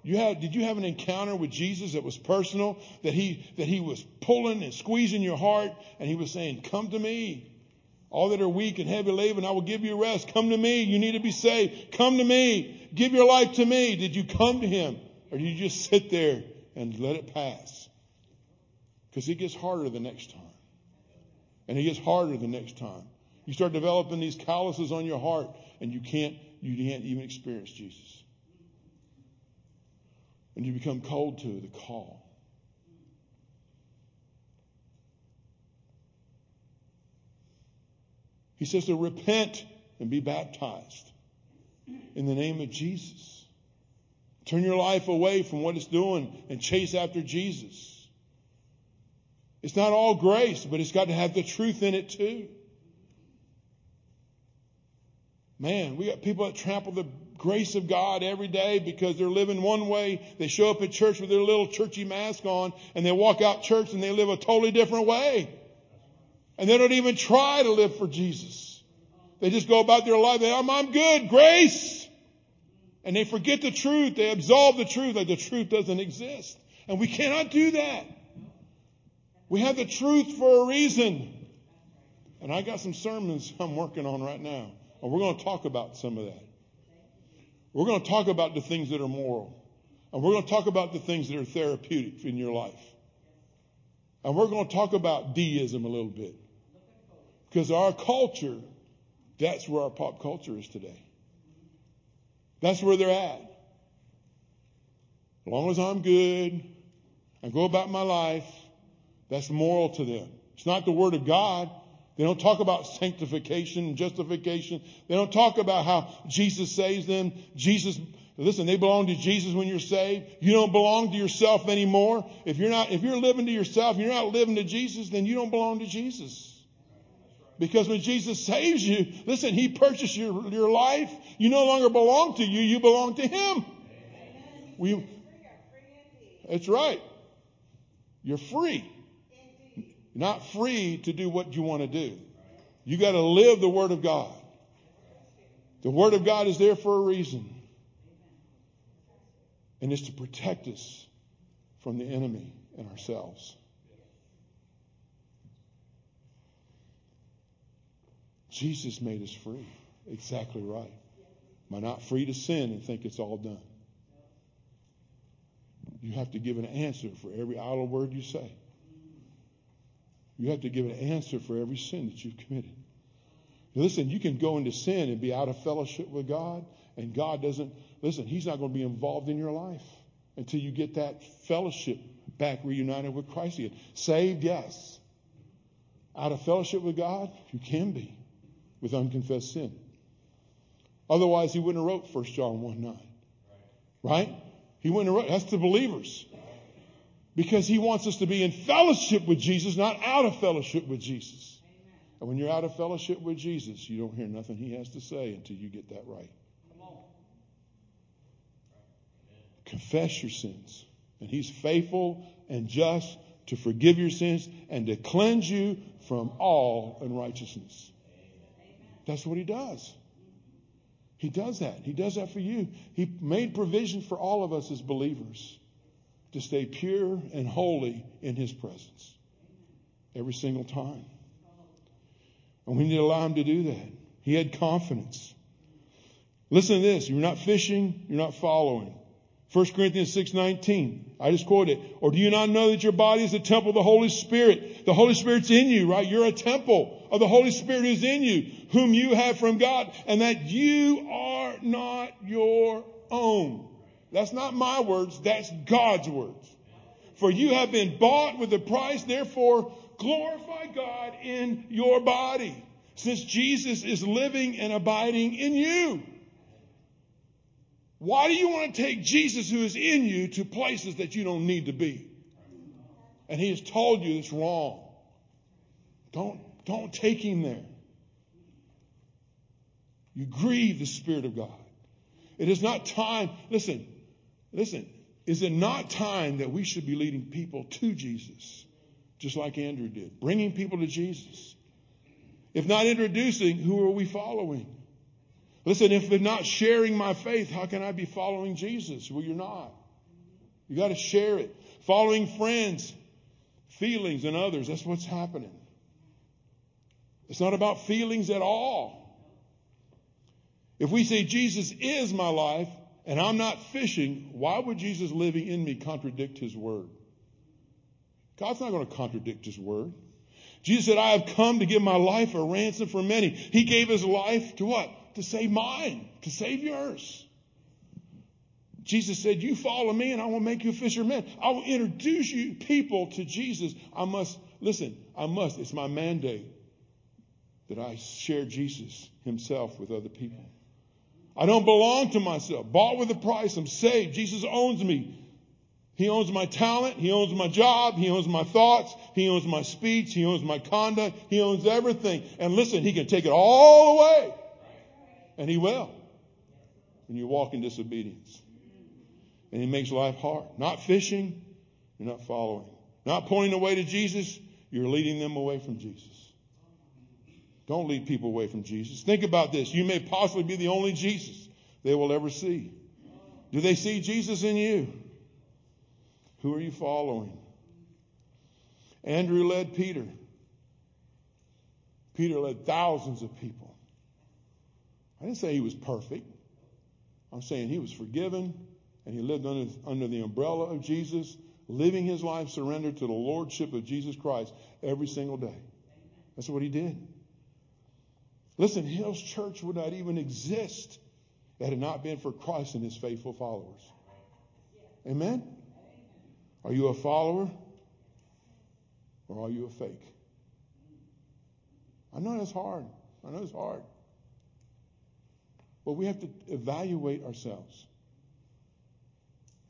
You had, did you have an encounter with Jesus that was personal? That he, that he was pulling and squeezing your heart and he was saying, come to me. All that are weak and heavy laden, I will give you rest. Come to me. You need to be saved. Come to me. Give your life to me. Did you come to him? Or did you just (laughs) sit there and let it pass? Because it gets harder the next time. And it gets harder the next time. You start developing these calluses on your heart and you can't, you can't even experience Jesus. And you become cold to the call. He says to repent and be baptized in the name of Jesus. Turn your life away from what it's doing and chase after Jesus. It's not all grace, but it's got to have the truth in it too. Man, we got people that trample the grace of God every day because they're living one way. They show up at church with their little churchy mask on and they walk out church and they live a totally different way. And they don't even try to live for Jesus. They just go about their life. They, I'm, I'm good. Grace. And they forget the truth. They absolve the truth like the truth doesn't exist. And we cannot do that. We have the truth for a reason. And I got some sermons (laughs) I'm working on right now. And we're going to talk about some of that. We're going to talk about the things that are moral. And we're going to talk about the things that are therapeutic in your life. And we're going to talk about deism a little bit. Because our culture, that's where our pop culture is today. That's where they're at. As long as I'm good and go about my life, that's moral to them. It's not the Word of God. They don't talk about sanctification and justification. They don't talk about how Jesus saves them. Jesus, listen, they belong to Jesus when you're saved. You don't belong to yourself anymore. If you're not, if you're living to yourself, you're not living to Jesus, then you don't belong to Jesus. Because when Jesus saves you, listen, He purchased your, your life. You no longer belong to you, you belong to Him. We, that's right. You're free. You're not free to do what you want to do. You got to live the Word of God. The Word of God is there for a reason. And it's to protect us from the enemy and ourselves. Jesus made us free. Exactly right. Am I not free to sin and think it's all done? You have to give an answer for every idle word you say. You have to give an answer for every sin that you've committed. Listen, you can go into sin and be out of fellowship with God, and God doesn't, listen, He's not going to be involved in your life until you get that fellowship back reunited with Christ again. Saved, yes. Out of fellowship with God, you can be with unconfessed sin. Otherwise, he wouldn't have wrote 1 John 1 9. Right? He wouldn't have wrote, that's the believers. Because he wants us to be in fellowship with Jesus, not out of fellowship with Jesus. And when you're out of fellowship with Jesus, you don't hear nothing he has to say until you get that right. Confess your sins. And he's faithful and just to forgive your sins and to cleanse you from all unrighteousness. That's what he does. He does that. He does that for you. He made provision for all of us as believers to stay pure and holy in his presence every single time. And we need to allow him to do that. He had confidence. Listen to this. You're not fishing. You're not following. 1 Corinthians 6:19. I just quote it. Or do you not know that your body is the temple of the Holy Spirit? The Holy Spirit's in you, right? You're a temple of the Holy Spirit who's in you, whom you have from God, and that you are not your own. That's not my words, that's God's words. For you have been bought with a price, therefore glorify God in your body, since Jesus is living and abiding in you. Why do you want to take Jesus who is in you to places that you don't need to be? And he has told you it's wrong. Don't, don't take him there. You grieve the Spirit of God. It is not time, listen, listen, is it not time that we should be leading people to Jesus, just like Andrew did, bringing people to Jesus? If not introducing, who are we following? Listen, if they're not sharing my faith, how can I be following Jesus? Well, you're not. You got to share it. Following friends, feelings, and others. That's what's happening. It's not about feelings at all. If we say Jesus is my life and I'm not fishing, why would Jesus living in me contradict his word? God's not going to contradict his word. Jesus said, I have come to give my life a ransom for many. He gave his life to what? To save mine, to save yours. Jesus said, You follow me and I will make you fishermen. I will introduce you people to Jesus. I must, listen, I must, it's my mandate that I share Jesus himself with other people. I don't belong to myself. Bought with a price. I'm saved. Jesus owns me. He owns my talent. He owns my job. He owns my thoughts. He owns my speech. He owns my conduct. He owns everything. And listen, He can take it all away. And He will. When you walk in disobedience. And He makes life hard. Not fishing. You're not following. Not pointing away to Jesus. You're leading them away from Jesus. Don't lead people away from Jesus. Think about this. You may possibly be the only Jesus they will ever see. Do they see Jesus in you? Who are you following? Andrew led Peter. Peter led thousands of people. I didn't say he was perfect. I'm saying he was forgiven and he lived under, under the umbrella of Jesus, living his life surrendered to the lordship of Jesus Christ every single day. That's what he did. Listen, Hills Church would not even exist had it not been for Christ and his faithful followers. Amen? Are you a follower or are you a fake? I know that's hard. I know it's hard. But we have to evaluate ourselves.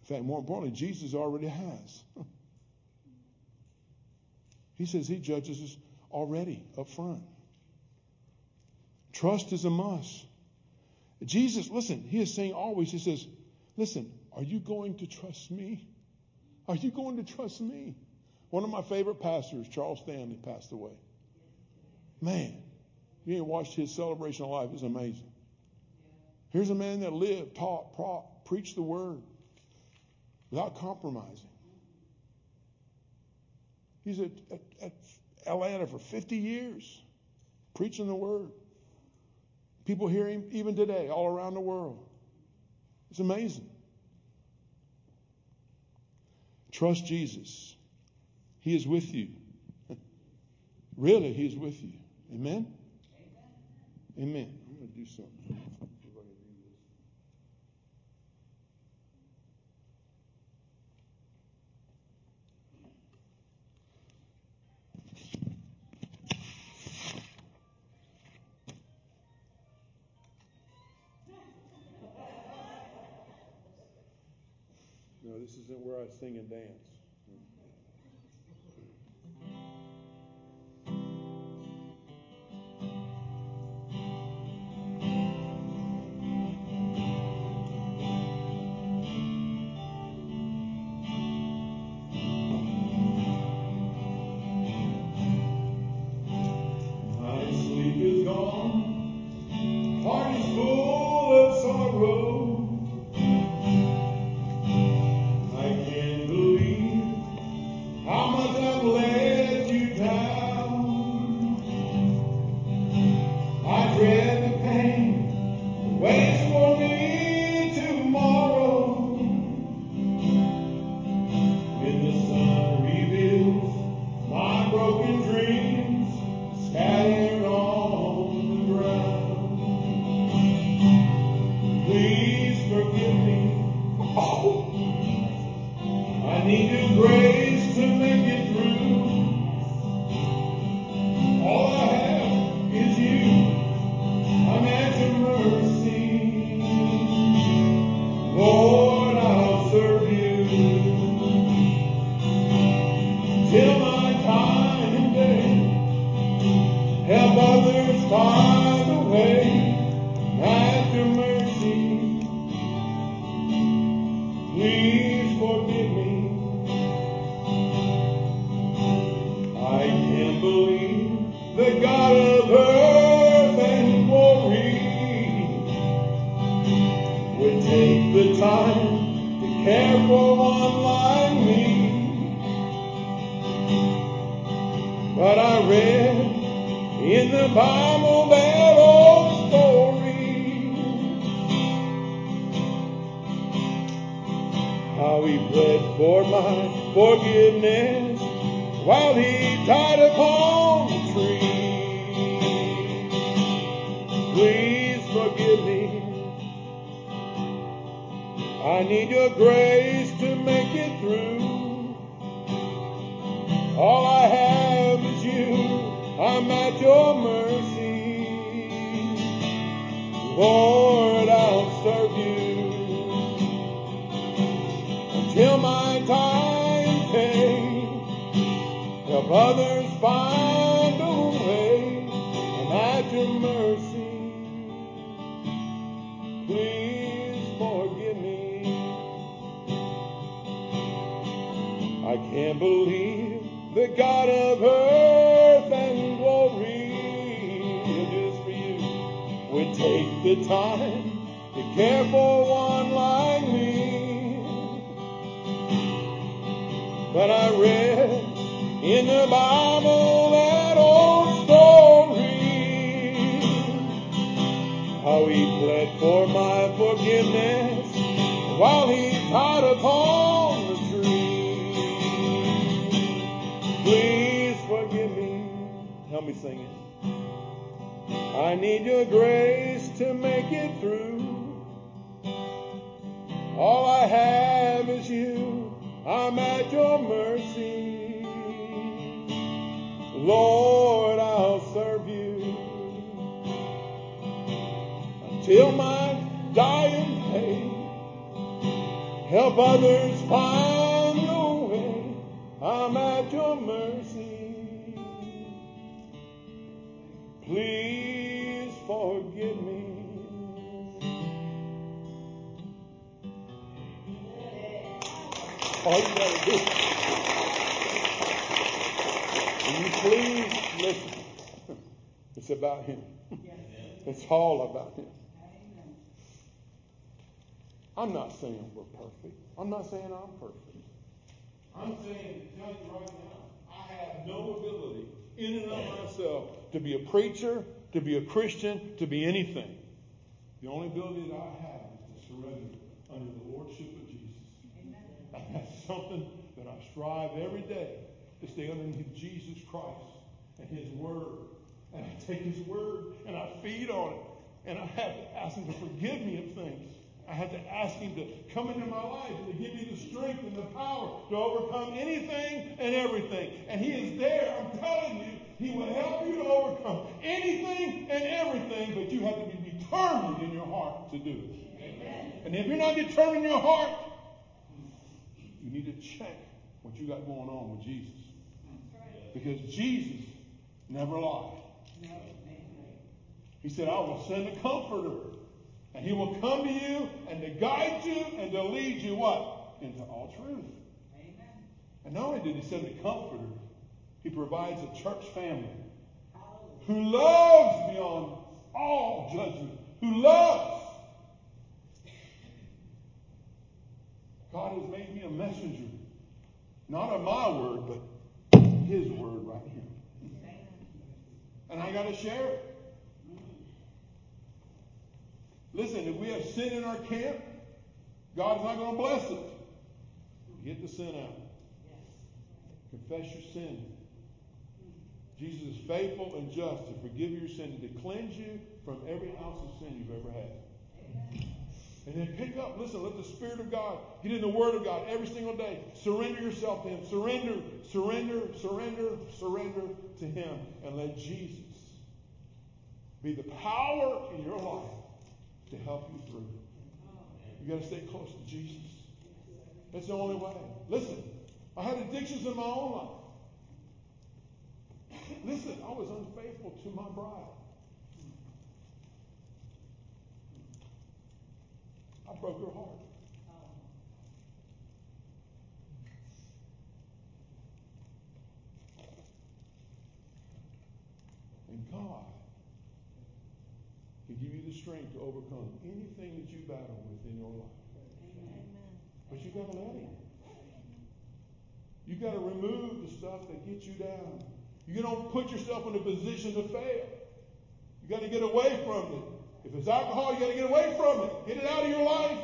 In fact, more importantly, Jesus already has. (laughs) He says he judges us already up front. Trust is a must. Jesus, listen, he is saying always, he says, listen, are you going to trust me? Are you going to trust me? One of my favorite pastors, Charles Stanley, passed away. Man, you ain't watched his celebration of life. It's amazing. Here's a man that lived, taught, preached the word without compromising. He's at, at, at Atlanta for 50 years, preaching the word. People hear him even today, all around the world. It's amazing. Trust Jesus. He is with you. really, He is with you. Amen? Amen. Amen. I'm going to do something. Isn't where I sing and dance. Grace to make it through. All I have is you. I'm at your mercy. Lord, Can't believe the God of earth and glory just for you would take the time to care for one like me. But I read in the Bible that old story how he pled for my forgiveness I need your grace to make it through. All I have is you. I'm at your mercy. Lord, I'll serve you until my dying day. Help others All you gotta do. Will you please listen? It's about Him. It's all about Him. I'm not saying we're perfect. I'm not saying I'm perfect. I'm saying, tell you right now, I have no ability in and of myself to be a preacher, to be a Christian, to be anything. The only ability that I have is to surrender under the lordship of Jesus. And that's something that I strive every day to stay underneath Jesus Christ and His Word. And I take His Word and I feed on it. And I have to ask Him to forgive me of things. I have to ask Him to come into my life and to give me the strength and the power to overcome anything and everything. And He is there. I'm telling you, He will help you to overcome anything and everything, but you have to be determined in your heart to do it. Amen. And if you're not determined in your heart, you need to check what you got going on with Jesus. Because Jesus never lied. He said, I will send a comforter. And he will come to you and to guide you and to lead you what? Into all truth. Amen. And not only did he send a comforter, he provides a church family who loves beyond all judgment, who loves. God has made me a messenger, not of my word, but his word right here. And I got to share it. Listen, if we have sin in our camp, God's not going to bless it. Get the sin out. Confess your sin. Jesus is faithful and just to forgive your sin and to cleanse you from every ounce of sin you've ever had. And then pick up, listen, let the Spirit of God get in the Word of God every single day. Surrender yourself to Him. Surrender, surrender, surrender, surrender to Him. And let Jesus be the power in your life to help you through. You got to stay close to Jesus. That's the only way. Listen, I had addictions in my own life. Listen, I was unfaithful to my bride. I broke her heart. And God can give you the strength to overcome anything that you battle with in your life. Amen. But you got to let Him. You got to remove the stuff that gets you down. You don't put yourself in a position to fail. You got to get away from it. If it's alcohol, you got to get away from it. Get it out of your life.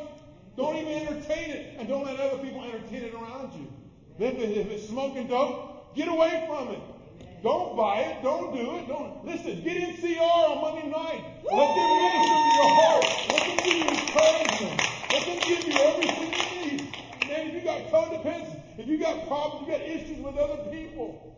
Don't even entertain it, and don't let other people entertain it around you. If, if it's smoking dope, get away from it. Don't buy it. Don't do it. Don't listen. Get in CR on Monday night. Let them minister to your heart. Let them give you encouragement. Let them give you everything you need. Man, if you got codependence, if you got problems, you got issues with other people.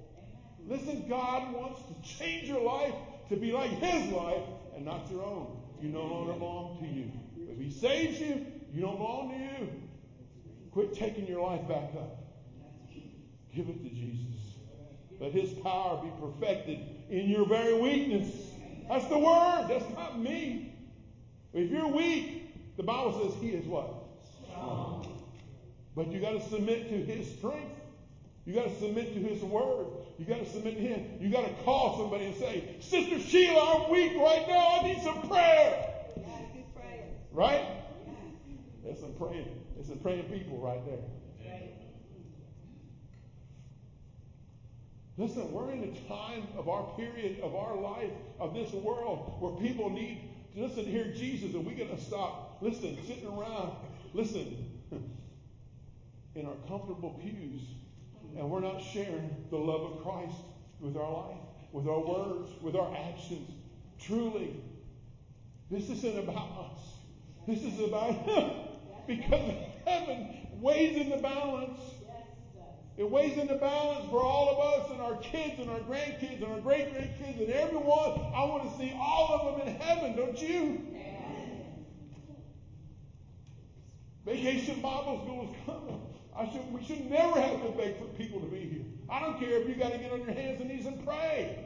Listen, God wants to change your life to be like His life and not your own. You no longer belong to you. If He saves you, you don't belong to you. Quit taking your life back up. Give it to Jesus. Let his power be perfected in your very weakness. That's the word. That's not me. If you're weak, the Bible says he is what? Strong. But you got to submit to his strength. You got to submit to his word. You got to submit to him. You got to call somebody and say, Sister Sheila, I'm weak right now. I need some prayer. Right? There's some praying. There's some praying people right there. Listen, we're in a time of our period of our life, of this world, where people need to listen to hear Jesus, and going to stop, listen, sitting around, listen, (laughs) in our comfortable pews, and we're not sharing the love of Christ with our life, with our words, with our actions. Truly, this isn't about us. This is about Him. Because heaven weighs in the balance. It weighs in the balance for all of us and our kids and our grandkids and our great grandkids and everyone. I want to see all of them in heaven, don't you? Vacation Bible school is coming. I should, we should never have to beg for people to be here. I don't care if you got to get on your hands and knees and pray.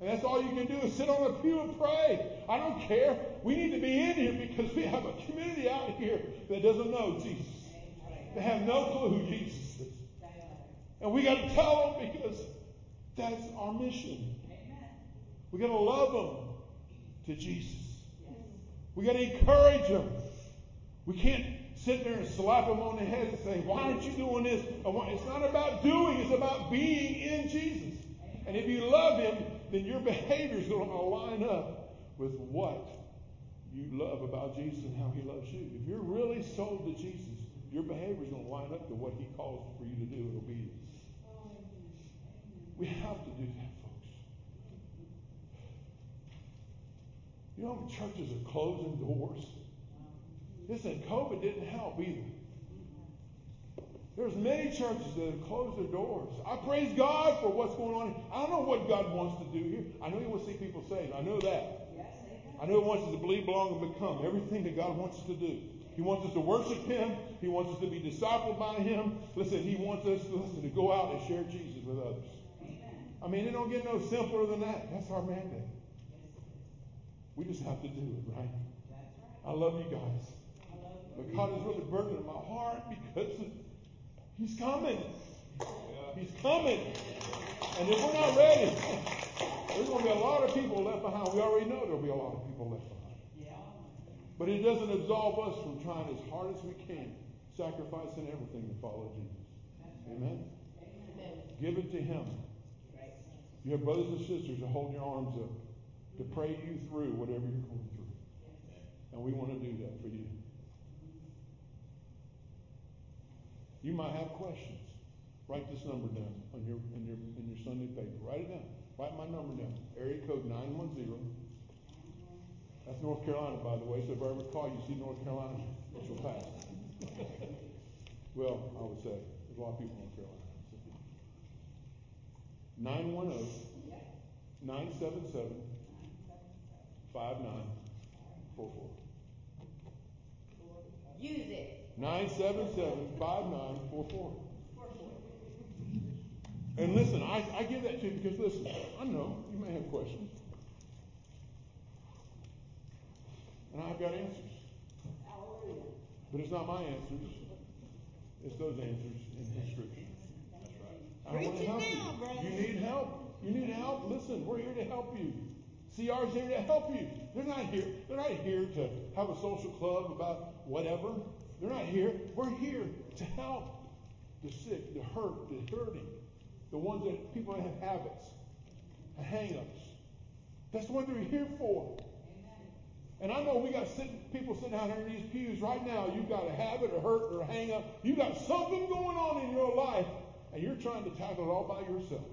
And that's all you can do is sit on a pew and pray. I don't care. We need to be in here because we have a community out here that doesn't know Jesus. They have no clue who Jesus is. and we got to tell them because that's our mission. We got to love them to Jesus. We got to encourage them. We can't sit there and slap them on the head and say, "Why aren't you doing this?" It's not about doing; it's about being in Jesus. And if you love Him, then your behavior is going to line up with what you love about Jesus and how He loves you. If you're really sold to Jesus, your behavior is going to line up to what He calls for you to do in obedience. We have to do that, folks. You know, churches are closing doors. Listen, COVID didn't help either. There's many churches that have closed their doors. I praise God for what's going on. I don't know what God wants to do here. I know He wants to see people saved. I know that. I know He wants us to believe, belong, and become everything that God wants us to do. He wants us to worship Him. He wants us to be discipled by Him. Listen, He wants us to, listen, to go out and share Jesus with others. I mean, it don't get no simpler than that. That's our mandate. We just have to do it, right? I love you guys. But God is really burdening my heart because He's coming. He's coming. And if we're not ready, there's going to be a lot of people left behind. We already know there'll be a lot of people left behind. But it doesn't absolve us from trying as hard as we can, sacrificing everything to follow Jesus. Amen? Give it to Him. You have brothers and sisters to hold your arms up, to pray you through whatever you're going through. And we want to do that for you. You might have questions. Write this number down on your in your in your Sunday paper. Write it down. Write my number down. Area code 910. That's North Carolina, by the way. So if I ever call you, see North Carolina, it's will pass. well, I would say there's a lot of people in North Carolina. 910 977 5944. Use it. 977 5944. And listen, I, I give that to you because, listen, I know you may have questions. And I've got answers. But it's not my answers, it's those answers in His Scripture. I want to help you. You need help. You need help. Listen, we're here to help you. CR's here to help you. They're not here. They're not here to have a social club about whatever. They're not here. We're here to help the sick, the hurt, the hurting, the ones that people that have habits, hang-ups. That's what they're here for. And I know we got sit, people sitting out here in these pews right now. You've got a habit, a hurt, or a hang up. You've got something going on in your life, and you're trying to tackle it all by yourself.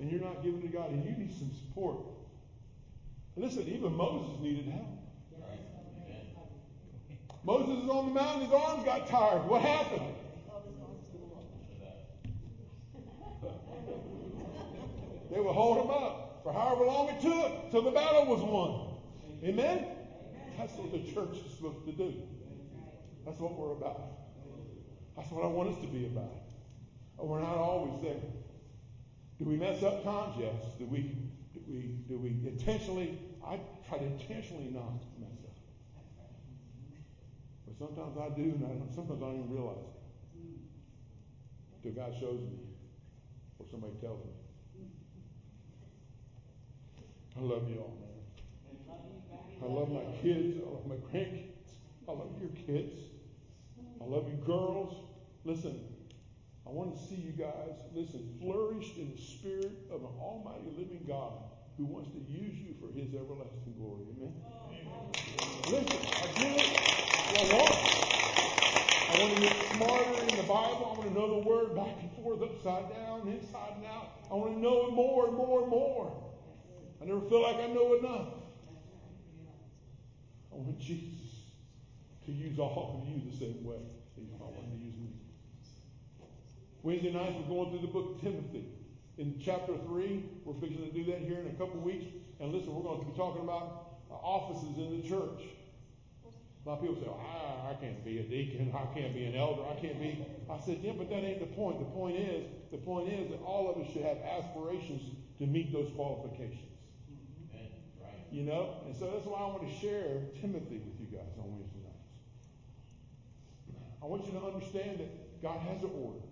And you're not giving to God, and you need some support. Listen, even Moses needed help. Moses is on the mountain, his arms got tired. What happened? They would hold him up for however long it took till the battle was won. Amen? That's what the church is supposed to do. That's what we're about. That's what I want us to be about. Oh, we're not always there. Do we mess up times? Yes. Do we do we do we intentionally I try to intentionally not mess sometimes I do, and I sometimes I don't even realize it. Until God shows me or somebody tells me. I love you all, man. I love my kids. I love my grandkids. I love your kids. I love you girls. Listen, I want to see you guys, listen, flourish in the spirit of an almighty living God who wants to use you for his everlasting glory. Amen? Listen, I do it. I want. I want to get smarter in the Bible. I want to know the word back and forth, upside down, inside and out. I want to know it more and more and more. I never feel like I know enough. I want Jesus to use all of you the same way He's wanted to use me. Wednesday nights we're going through the book of Timothy. In chapter 3, we're fixing to do that here in a couple weeks. And listen, we're going to be talking about offices in the church. A lot of people say, I, I can't be a deacon, I can't be an elder, I can't be. I said, yeah, but that ain't the point. The point is, the point is that all of us should have aspirations to meet those qualifications. Right. You know? And so that's why I want to share Timothy with you guys on Wednesday nights. I want you to understand that God has an order.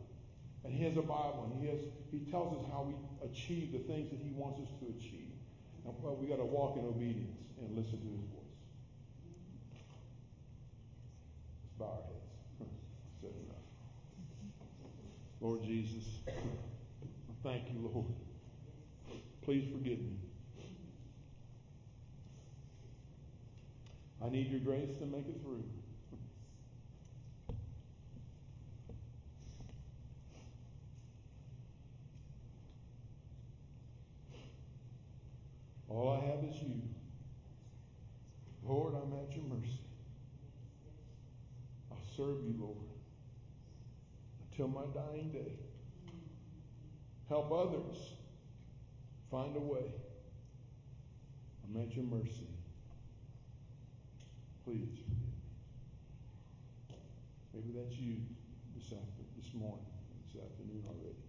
And He has a Bible. And He has He tells us how we achieve the things that He wants us to achieve. And we got to walk in obedience and listen to His voice. Bow our heads. Lord Jesus, thank you, Lord. Please forgive me. I need your grace to make it through. All I have is you. Lord, I'm at your mercy. Serve you, Lord, until my dying day. Help others find a way. I'm at your mercy. Please forgive me. Maybe that's you this afternoon, this morning, this afternoon already.